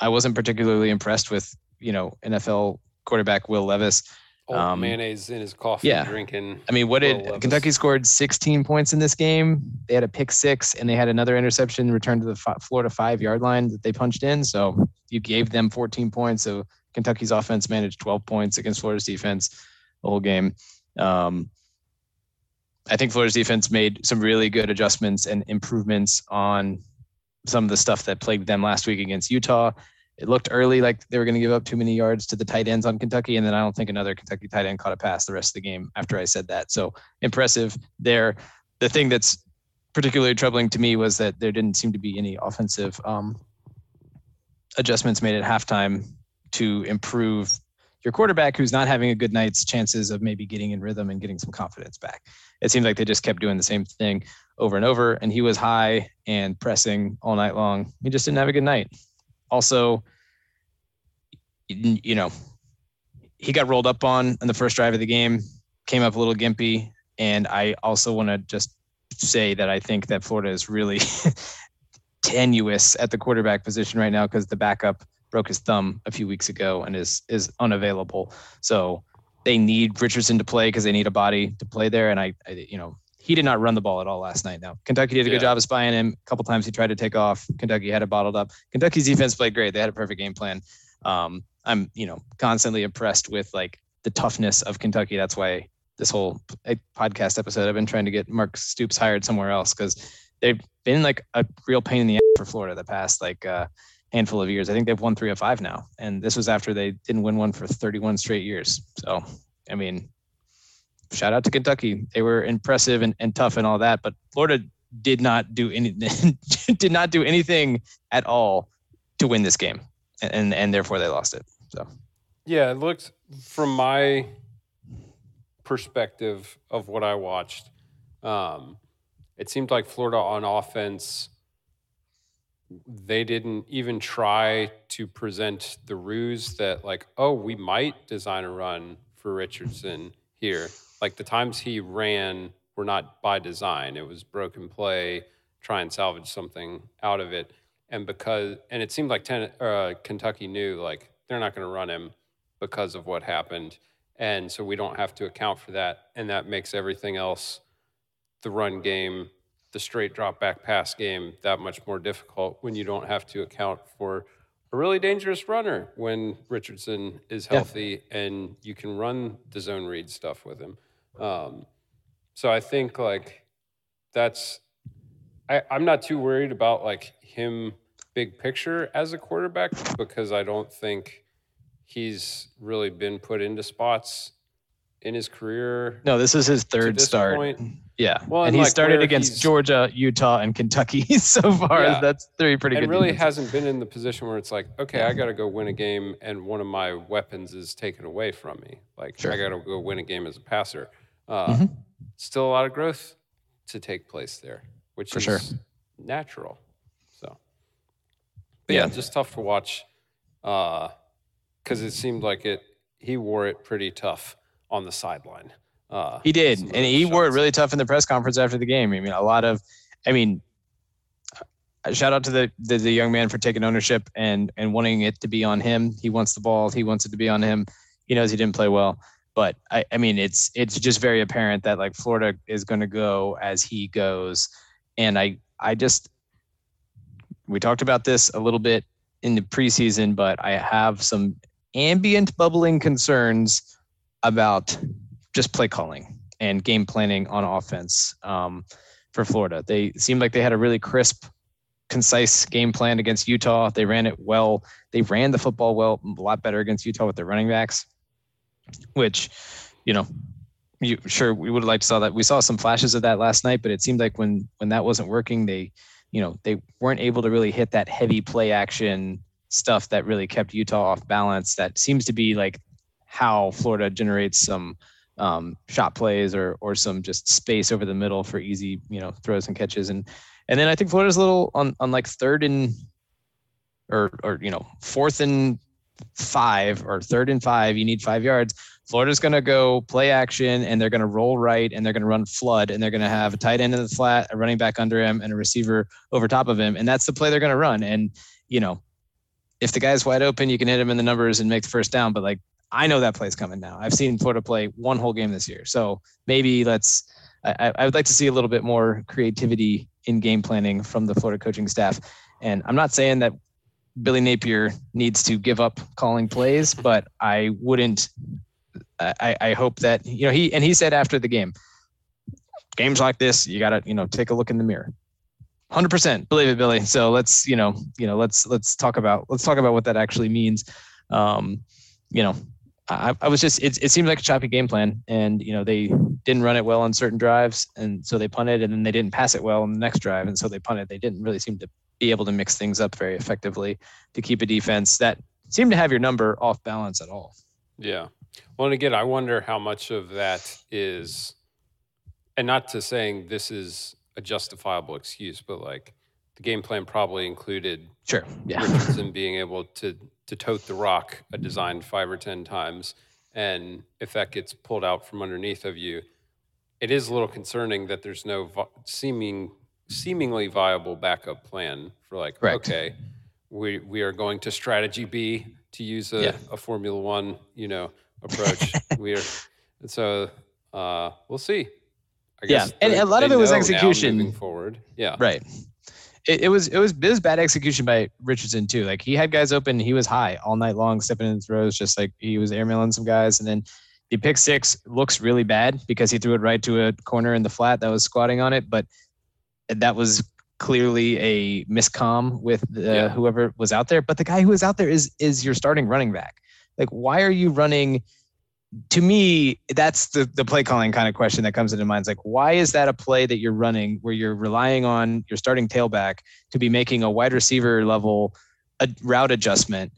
I wasn't particularly impressed with. You know, NFL quarterback Will Levis. Old Um, mayonnaise in his coffee, yeah. drinking. I mean, what did. Kentucky scored 16 points in this game? They had a pick six and they had another interception returned to the Florida five yard line that they punched in. So you gave them 14 points. So Kentucky's offense managed 12 points against Florida's defense the whole game. Um, I think Florida's defense made some really good adjustments and improvements on some of the stuff that plagued them last week against Utah. It looked early like they were going to give up too many yards to the tight ends on Kentucky, and then I don't think another Kentucky tight end caught a pass the rest of the game after I said that. So impressive there. The thing that's particularly troubling to me was that there didn't seem to be any offensive um, adjustments made at halftime to improve your quarterback who's not having a good night's chances of maybe getting in rhythm and getting some confidence back. It seemed like they just kept doing the same thing over and over, and he was high and pressing all night long. He just didn't have a good night. Also, you know, he got rolled up on in the first drive of the game, came up a little gimpy, and I also want to just say that I think that Florida is really tenuous at the quarterback position right now because the backup broke his thumb a few weeks ago and is is unavailable. So they need Richardson to play because they need a body to play there. And I, I, you know, he did not run the ball at all last night. Now Kentucky did a good Yeah. job of spying him. A couple times he tried to take off. Kentucky had it bottled up. Kentucky's defense played great. They had a perfect game plan. Um, I'm, you know, constantly impressed with like the toughness of Kentucky. That's why this whole podcast episode, I've been trying to get Mark Stoops hired somewhere else because they've been like a real pain in the ass for Florida the past like uh, handful of years. I think they've won three of five now, and this was after they didn't win one for 31 straight years. So, I mean, shout out to Kentucky. They were impressive and, and tough and all that, but Florida did not do any did not do anything at all to win this game, and and therefore they lost it. So Yeah, it looked from my perspective of what I watched. Um, it seemed like Florida on offense, they didn't even try to present the ruse that like, oh, we might design a run for Richardson here. Like the times he ran were not by design. It was broken play, try and salvage something out of it. And because and it seemed like ten, uh, Kentucky knew like they're not going to run him because of what happened. And so we don't have to account for that. And that makes everything else, the run game, the straight drop back pass game, that much more difficult when you don't have to account for a really dangerous runner when Richardson is Yeah. healthy and you can run the zone read stuff with him. Um, so I think like that's, I, I'm not too worried about like him big picture as a quarterback because I don't think he's really been put into spots in his career. no, this is his third start. point. Yeah, Well, and and, he like, started against Georgia, Utah, and Kentucky so far. Yeah. That's three pretty good. and good. really defenses. hasn't been in the position where it's like, okay, I got to go win a game, and one of my weapons is taken away from me. Like Sure. I got to go win a game as a passer. Uh, Mhm. Still a lot of growth to take place there, which For is sure. natural. So, but yeah. Yeah. just tough to watch because it seemed like it. He wore it pretty tough on the sideline. Uh, He did, and he wore it really tough in the press conference after the game. I mean, a lot of, I mean, uh, shout out to the, the the young man for taking ownership and and wanting it to be on him. He wants the ball. He wants it to be on him. He knows he didn't play well, but I I mean, it's it's just very apparent that like Florida is going to go as he goes, and I I just we talked about this a little bit in the preseason, but I have some ambient bubbling concerns about just play calling and game planning on offense um, for Florida. They seemed like they had a really crisp, concise game plan against Utah. They ran it well. They ran the football well, a lot better against Utah with their running backs, which, you know, you sure we would have liked to saw that. We saw some flashes of that last night, but it seemed like when when that wasn't working, they, you know, they weren't able to really hit that heavy play action stuff that really kept Utah off balance. That seems to be like how Florida generates some um, shot plays or or some just space over the middle for easy you know throws and catches. And and then I think Florida's a little on on like third and or or you know fourth and five or third and five. You need five yards. Florida's going to go play action and they're going to roll right and they're going to run flood and they're going to have a tight end in the flat a running back under him and a receiver over top of him. And that's the play they're going to run. And you know if the guy's wide open you can hit him in the numbers and make the first down. But like I know that play's coming now. I've seen Florida play one whole game this year. So maybe let's, I, I would like to see a little bit more creativity in game planning from the Florida coaching staff. And I'm not saying that Billy Napier needs to give up calling plays, but I wouldn't, I, I hope that, you know, he, and he said after the game, games like this, you got to, you know, take a look in the mirror. 100% believe it, Billy. So let's, you know, you know, let's, let's talk about, let's talk about what that actually means. Um, you know, I, I was just it, it seemed like a choppy game plan and you know they didn't run it well on certain drives and so they punted and then they didn't pass it well on the next drive and so they punted. They didn't really seem to be able to mix things up very effectively to keep a defense that seemed to have your number off balance at all. Yeah. Well, and again, I wonder how much of that is, and not to saying this is a justifiable excuse, but like the game plan probably included sure. Yeah. Richardson being able to to tote the rock a designed five or ten times, and if that gets pulled out from underneath of you, it is a little concerning that there's no vi- seeming seemingly viable backup plan for like Correct. okay, we we are going to strategy B to use a, Yeah. a Formula One you know approach. we are and so uh, we'll see. I Yeah, and a lot of it was execution. moving forward. Yeah, right it, it was it was it was bad execution by Richardson too. Like he had guys open, he was high all night long, stepping in throws, just like he was airmailing some guys, and then the pick six looks really bad because he threw it right to a corner in the flat that was squatting on it, but that was clearly a miscom with the, Yeah. whoever was out there. But the guy who was out there is is your starting running back. Like, why are you running to me, that's the the play calling kind of question that comes into mind. It's like, why is that a play that you're running where you're relying on your starting tailback to be making a wide receiver level a route adjustment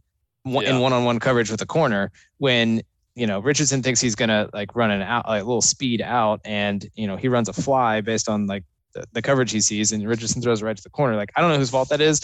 one- in one-on-one coverage with a corner when you know Richardson thinks he's gonna like run an out like a little speed out and you know he runs a fly based on like the, the coverage he sees and Richardson throws it right to the corner. Like I don't know whose fault that is.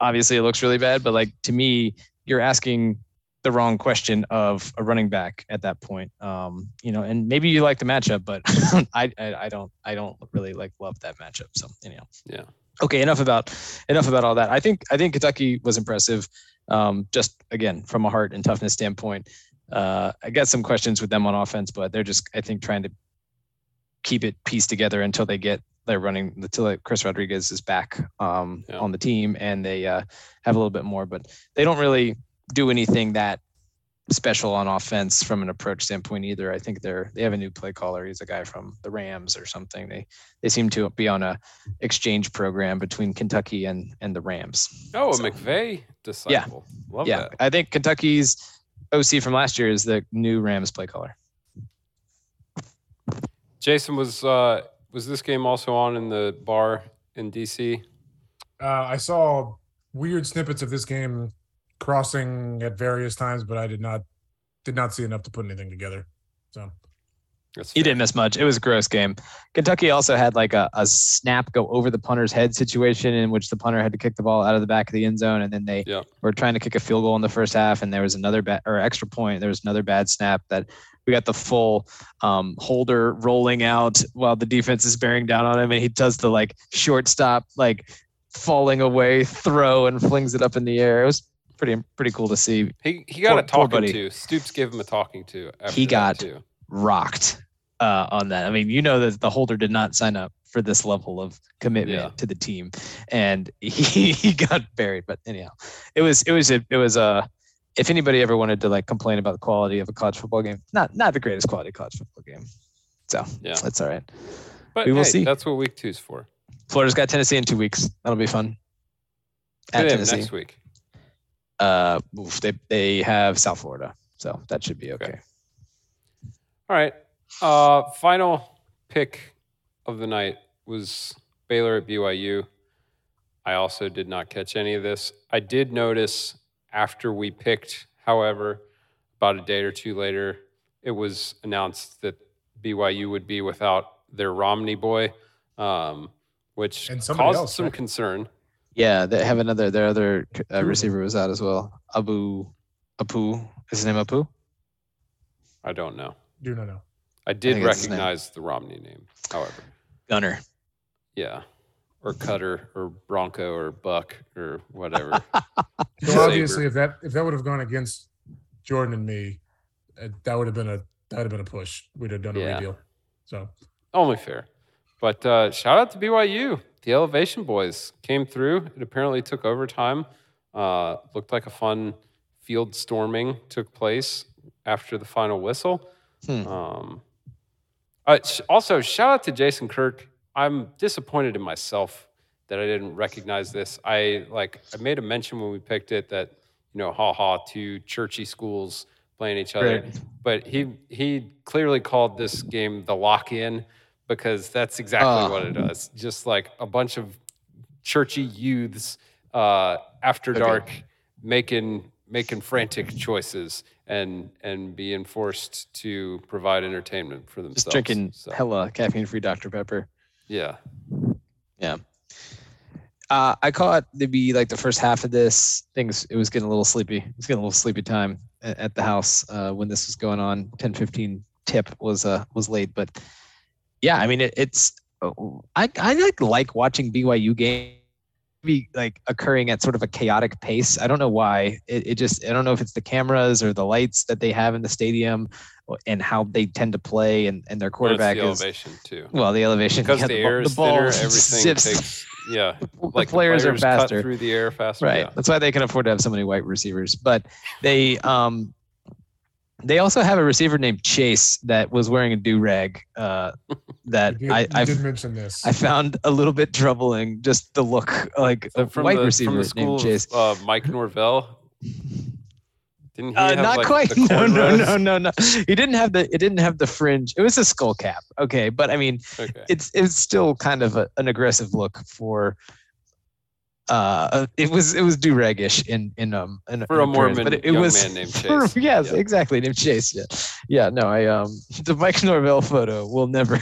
Obviously it looks really bad, but like to me, you're asking the wrong question of a running back at that point. Um, you know, and maybe you like the matchup, but I, I I don't I don't really like love that matchup. So anyhow. Yeah. Okay, enough about enough about all that. I think I think Kentucky was impressive. Um, just again from a heart and toughness standpoint. Uh, I got some questions with them on offense, but they're just I think trying to keep it pieced together until they get they're running until Chris Rodriguez is back um, Yeah. on the team and they uh, have a little bit more, but they don't really do anything that special on offense from an approach standpoint either. I think they're they have a new play caller. He's a guy from the Rams or something. They they seem to be on a exchange program between Kentucky and and the Rams. Oh, a So, McVay disciple. Love yeah, that. I think Kentucky's OC from last year is the new Rams play caller. Jason was uh, was this game also on in the bar in DC? Uh, I saw weird snippets of this game crossing at various times, but I did not did not see enough to put anything together. So That's He didn't miss much. It was a gross game. Kentucky also had like a, a snap go over the punter's head situation in which the punter had to kick the ball out of the back of the end zone, and then they Yeah. were trying to kick a field goal in the first half, and there was another bad or extra point. There was another bad snap that we got the full um, holder rolling out while the defense is bearing down on him, and he does the like shortstop like falling away throw and flings it up in the air. It was pretty pretty cool to see. He he got Poor- a talking to. Stoops gave him a talking to. He got- too. rocked uh, on that. I mean, you know that the holder did not sign up for this level of commitment Yeah. to the team, and he, he got buried. But anyhow, it was it was a, it was a. If anybody ever wanted to like complain about the quality of a college football game, not not the greatest quality college football game. So Yeah. that's all right. But We will hey, see. That's what week two's for. Florida's got Tennessee in two weeks. That'll be fun. At Tennessee, next week. Uh, oof, they they have South Florida, so that should be okay. Okay. All right. Uh, final pick of the night was Baylor at BYU. I also did not catch any of this. I did notice after we picked, however, about a day or two later, it was announced that BYU would be without their Romney boy, um, which caused else, some right? concern. Yeah, they have another. Their other uh, receiver was out as well. Abu Apu is his name Apu? I don't know. do not know. I did think that's his name. recognize the Romney name, however. Gunner. Yeah. Or Cutter or Bronco or Buck or whatever. So obviously, if that if that would have gone against Jordan and me, uh, that would have been a that would have been a push. We'd have done a Yeah. redeal. So Only fair. But uh, shout out to BYU. The Elevation Boys came through. It apparently took overtime. Uh, looked like a fun field storming took place after the final whistle. Hmm. Um, uh, sh- also, shout out to Jason Kirk. I'm disappointed in myself that I didn't recognize this. I like I made a mention when we picked it that you know, ha ha, two churchy schools playing each other. Right. But he he clearly called this game the lock in because that's exactly Oh. what it does. Just like a bunch of churchy youths uh, after Okay. dark making making frantic choices and and being forced to provide entertainment for themselves. Just drinking So, hella caffeine-free Dr Pepper. yeah. Yeah. Uh, I caught maybe like the first half of this. Things it was getting a little sleepy. It was getting a little sleepy time at, at the house uh, when this was going on. 10, 15 tip was uh was late, but yeah, I mean it, it's I I like like watching BYU game be like occurring at sort of a chaotic pace. I don't know why. It, it just I don't know if it's the cameras or the lights that they have in the stadium and how they tend to play and, and their quarterback the is elevation too. well the elevation Because yeah, the, ball- air is ball thinner, everything takes yeah. the Like the players, are faster. through the air faster. Right. Yeah. That's why they can afford to have so many white receivers. But they um they also have a receiver named Chase that was wearing a do rag uh, that you did, I you I, did mention this. I found a little bit troubling. Just the look like So a from white the, receiver from the named Chase. of uh, Mike Norvell. Didn't he Uh, have, not like, quite. the No, no, no, no, no. He didn't have the. It didn't have the fringe. It was a skull cap. Okay, but I mean, Okay. it's it's still kind of a, an aggressive look for. Uh, it was it was do ragish in in um in, For a Mormon but it, it young was man named for- Chase. yes, Yeah. exactly named Chase. Yeah, yeah. No, I um the Mike Norvell photo will never.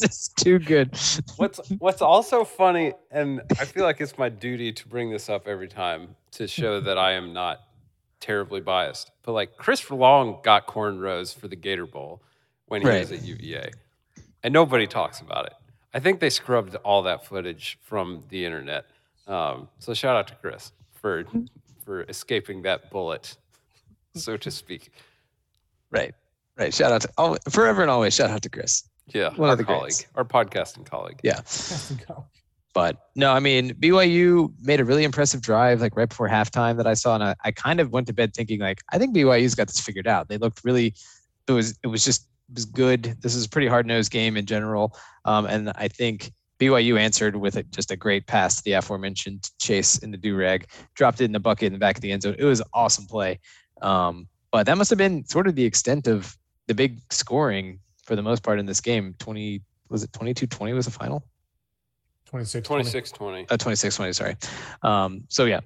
it's too good. What's What's also funny, and I feel like it's my duty to bring this up every time to show that I am not terribly biased. But like Chris Long got cornrows for the Gator Bowl when he Right. was at UVA, and nobody talks about it. I think they scrubbed all that footage from the internet. Um, so shout out to Chris for for escaping that bullet, so to speak. Right, right. Shout out to al- forever and always. Shout out to Chris. Yeah, One our of the colleague, greats. our podcasting colleague. Yeah. Boston College. But no, I mean BYU made a really impressive drive like right before halftime that I saw, and I, I kind of went to bed thinking like I think BYU's got this figured out. They looked really, it was it was just it was good. This is a pretty hard nosed game in general, um, and I think BYU answered with a, just a great pass to the aforementioned Chase in the do rag, dropped it in the bucket in the back of the end zone. It was an awesome play, um, but that must have been sort of the extent of the big scoring for the most part in this game. Twenty was it 22-20 was the final? 26. 26 20. uh, 26 20 sorry um so yeah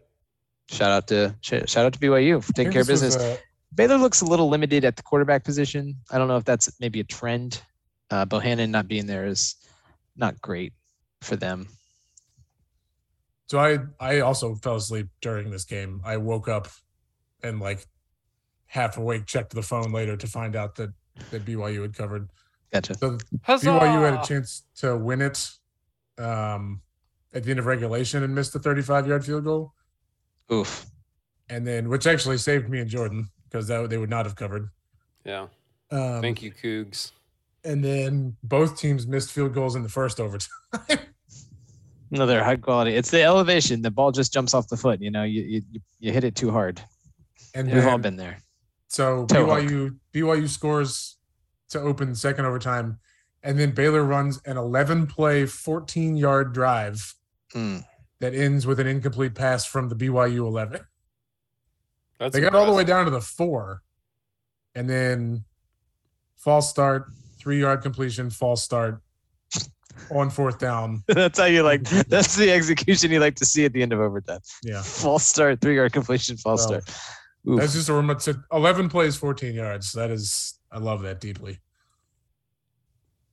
shout out to shout out to byu for taking care of business baylor looks a little limited at the quarterback position. I don't know if that's maybe a trend. Uh bohanon not being there is not great for them. So I I also fell asleep during this game. I woke up and like half awake checked the phone later to find out that that BYU had covered. gotcha. So Huzzah! BYU had a chance to win it um, at the end of regulation and missed the 35 yard field goal, oof. And then which actually saved me and Jordan because that they would not have covered. Yeah. Um, Thank you, Cougs. And then both teams missed field goals in the first overtime. another high quality it's the elevation the ball just jumps off the foot you know you you, you- you hit it too hard and we've all been there So Toe hook. BYU BYU scores to open the second overtime, and then Baylor runs an 11 play, 14 yard drive Mm. that ends with an incomplete pass from the BYU 11. That's they got all the way down to the four, and then false start, three yard completion, false start on fourth down. that's how you like that's the execution you like to see at the end of overtime Yeah, false start three yard completion false Well, start Oof. that's just a remote. so 11 plays, 14 yards. That is, I love that deeply.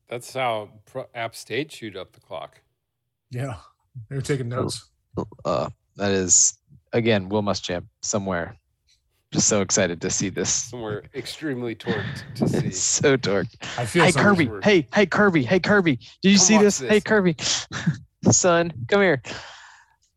That's how Pro- App State chewed up the clock. Yeah, they were taking notes. uh, that is again Will Muschamp somewhere. Just so excited to see this. Somewhere extremely torqued to see. so torqued. I feel Hey Kirby. for- Hey, hey Kirby. Hey Kirby. Did you Come see watch this? Hey. Kirby. Son, come here.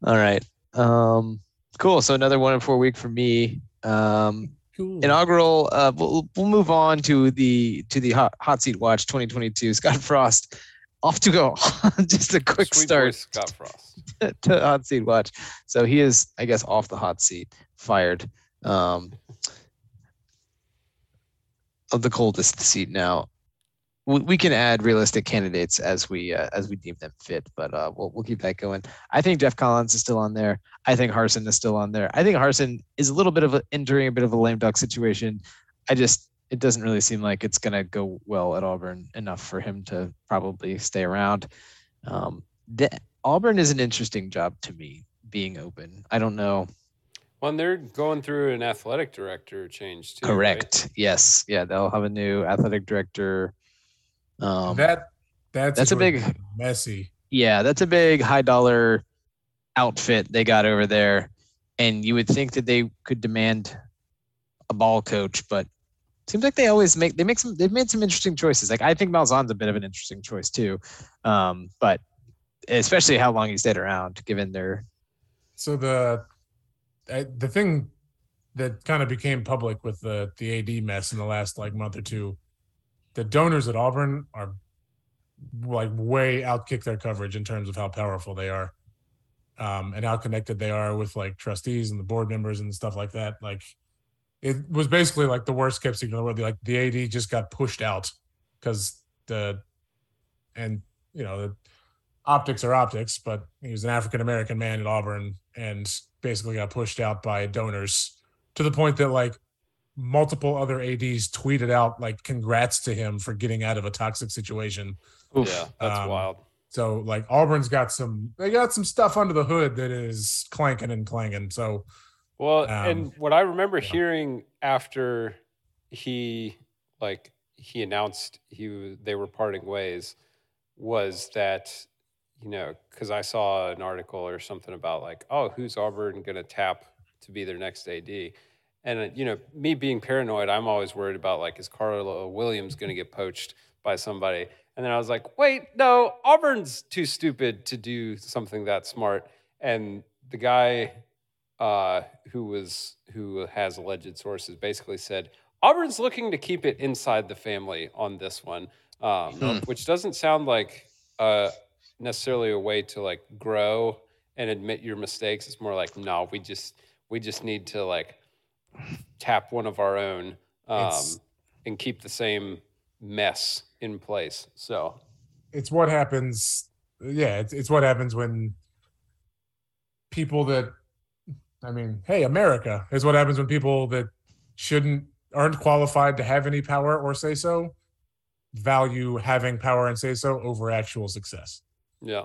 All right. Um, cool. So another one in four week for me. Um, Cool. inaugural. Uh, we'll, we'll move on to the to the hot, hot seat watch 2022. Scott Frost off to go. Just a quick Sweet start. boy Scott Frost. to hot seat watch. So he is, I guess, off the hot seat, fired. Um, of the coldest seat now. We, we can add realistic candidates as we uh, as we deem them fit, but uh, we'll we'll keep that going. I think Geoff Collins is still on there. I think Harsin is still on there. I think Harsin is a little bit of a, entering a bit of a lame duck situation. I just it doesn't really seem like it's going to go well at Auburn enough for him to probably stay around. Um, the, Auburn is an interesting job to me, being open. I don't know. Well, and they're going through an athletic director change too. right? Correct. Yes. Yeah, they'll have a new athletic director. Um, that that's that's a big- messy. yeah, that's a big high dollar outfit they got over there. And you would think that they could demand a ball coach, but seems like they always make they make some they've made some interesting choices. Like I think Malzahn's a bit of an interesting choice too. Um, but especially how long he stayed around given their So the I, the thing that kind of became public with the the AD mess in the last like month or two, the donors at Auburn are like way outkick their coverage in terms of how powerful they are, um, and how connected they are with like trustees and the board members and stuff like that. Like it was basically like the worst kept secret in the world. Like the AD just got pushed out because the and you know the optics are optics, but he was an African American man at Auburn and basically got pushed out by donors to the point that like multiple other ads tweeted out like congrats to him for getting out of a toxic situation Oof. Yeah, that's Um, wild. so like auburn's got some they got some stuff under the hood that is clanking and clanging so Well, Um, and what I remember yeah. hearing after he like he announced he they were parting ways was that you know because I saw an article or something about like oh who's Auburn going to tap to be their next AD, and uh, you know me being paranoid, I'm always worried about like is Carla Williams going to get poached by somebody, and then I was like wait no Auburn's too stupid to do something that smart, and the guy uh, who was who has alleged sources basically said Auburn's looking to keep it inside the family on this one, um, Hmm. which doesn't sound like uh, necessarily a way to like grow and admit your mistakes. It's more like no, we just we just need to like tap one of our own um, and keep the same mess in place. So it's what happens yeah it's, it's what happens when people that i mean hey america is what happens when people that shouldn't aren't qualified to have any power or say so value having power and say so over actual success Yeah.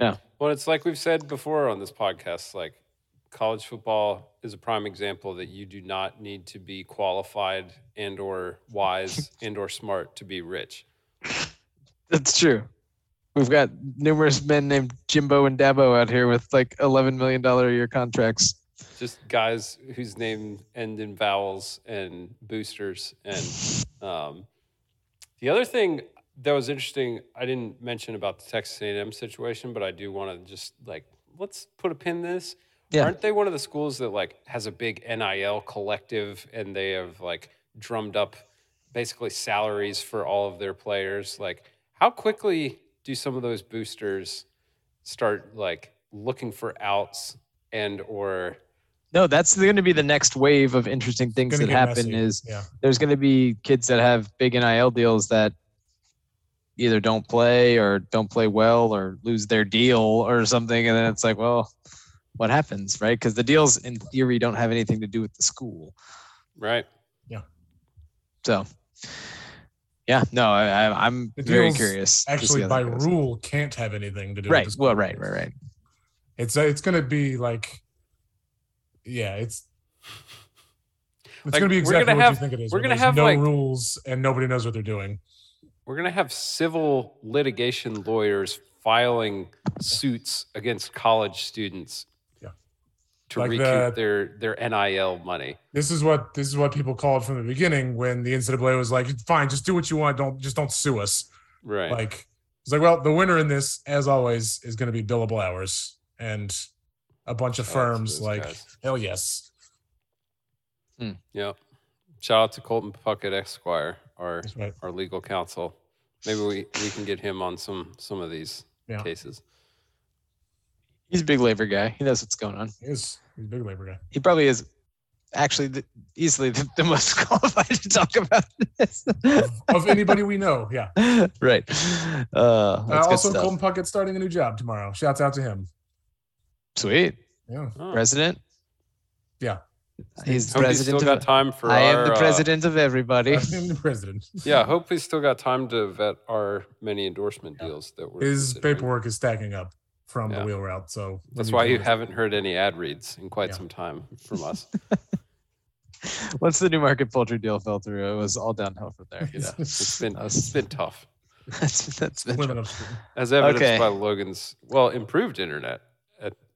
Yeah. Well, it's like we've said before on this podcast, like college football is a prime example that you do not need to be qualified and or wise and or smart to be rich. That's true. We've got numerous men named Jimbo and Dabo out here with like eleven million dollar a year contracts. Just guys whose name end in vowels and boosters. And um, the other thing that was interesting, I didn't mention about the Texas A&M situation, but I do want to just like let's put a pin in this. Yeah. Aren't they one of the schools that like has a big NIL collective and they have like drummed up basically salaries for all of their players? Like, how quickly do some of those boosters start like looking for outs and or No, that's going to be the next wave of interesting things that happen. messy. Is yeah there's going to be kids that have big NIL deals that either don't play or don't play well or lose their deal or something, and then it's like, well, what happens, right? Because the deals in theory don't have anything to do with the school. right? Yeah so, yeah, no, I, I, I'm very curious. actually by that goes. rule can't have anything to do right? with the Well, school. right, right, right. it's it's gonna be like yeah it's it's Like, gonna be exactly gonna what have- you think it is we're gonna have, no like- rules and nobody knows what they're doing We're gonna have civil litigation lawyers filing suits against college students Yeah. to Like recoup the- their their NIL money. this is what this is what people called from the beginning when the NCAA was like, "Fine, just do what you want. Don't just don't sue us." Right. Like it's like, well, the winner in this, as always, is going to be billable hours and a bunch of Shout firms. Like guys. hell yes, hmm. Yep. Shout out to Colton Puckett Esquire, our right. our legal counsel. Maybe we, we can get him on some some of these Yeah. cases. He's a big labor guy. He knows what's going on. He is he's a big labor guy. He probably is actually the, easily the, the most qualified to talk about this. Of, of anybody we know, yeah. right. Uh, Uh, that's good also, stuff. Colton Puckett starting a new job tomorrow. Shouts out to him. Sweet. Yeah, Oh. President. Yeah. He's Hope he's still president got of. time for I our, am the uh, president of everybody. I'm the president. yeah, I hope he's still got time to vet our many endorsement deals that we're His paperwork is stacking up from Yeah. the wheel route. So That's why you haven't heard any ad reads in quite Yeah. some time from us. Once the new market poultry deal fell through, it was all downhill from there. You know, It's been Us. it's been tough, that's that's been Women upstream. as evidenced Okay. by Logan's well improved internet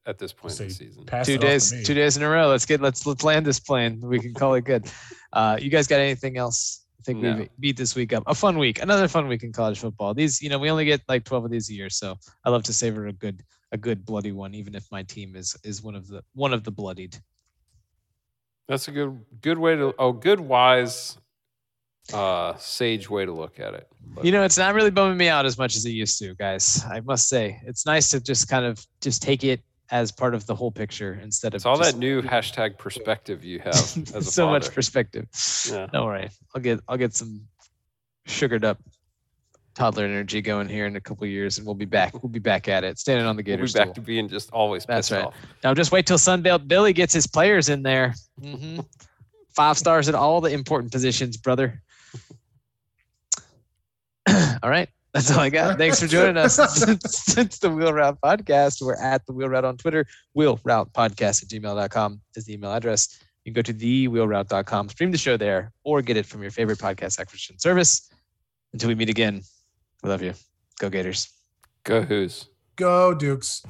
at, at this point in the season. Two it off to days two days in a row. Let's get let's let's land this plane. We can call it good. Uh you guys got anything else? I think No. we beat this week up. A fun week another fun week in college football. These you know we only get like 12 of these a year so i love to savor a good a good bloody one even if my team is is one of the one of the bloodied. That's a good good way to oh good wise uh sage way to look at it. But you know it's not really bumming me out as much as it used to guys i must say. It's nice to just kind of just take it as part of the whole picture instead of it's all just- that new hashtag perspective you have as a so much perspective Yeah. don't worry i'll get i'll get some sugared up toddler energy going here in a couple years, and we'll be back. We'll be back at it, standing on the We'll Gator be stool. back to being just always That's right. off. Now just wait till Sunbelt Billy gets his players in there. Mhm. Five stars at all the important positions, brother. all right. That's all I got. Thanks for joining us. It's the Wheel Route Podcast. We're at the Wheel Route on Twitter. Wheel Route Podcast at gmail.com is the email address. You can go to thewheelroute.com, stream the show there, or get it from your favorite podcast acquisition service. Until we meet again, we love you. Go Gators. Go Hoos. Go Dukes.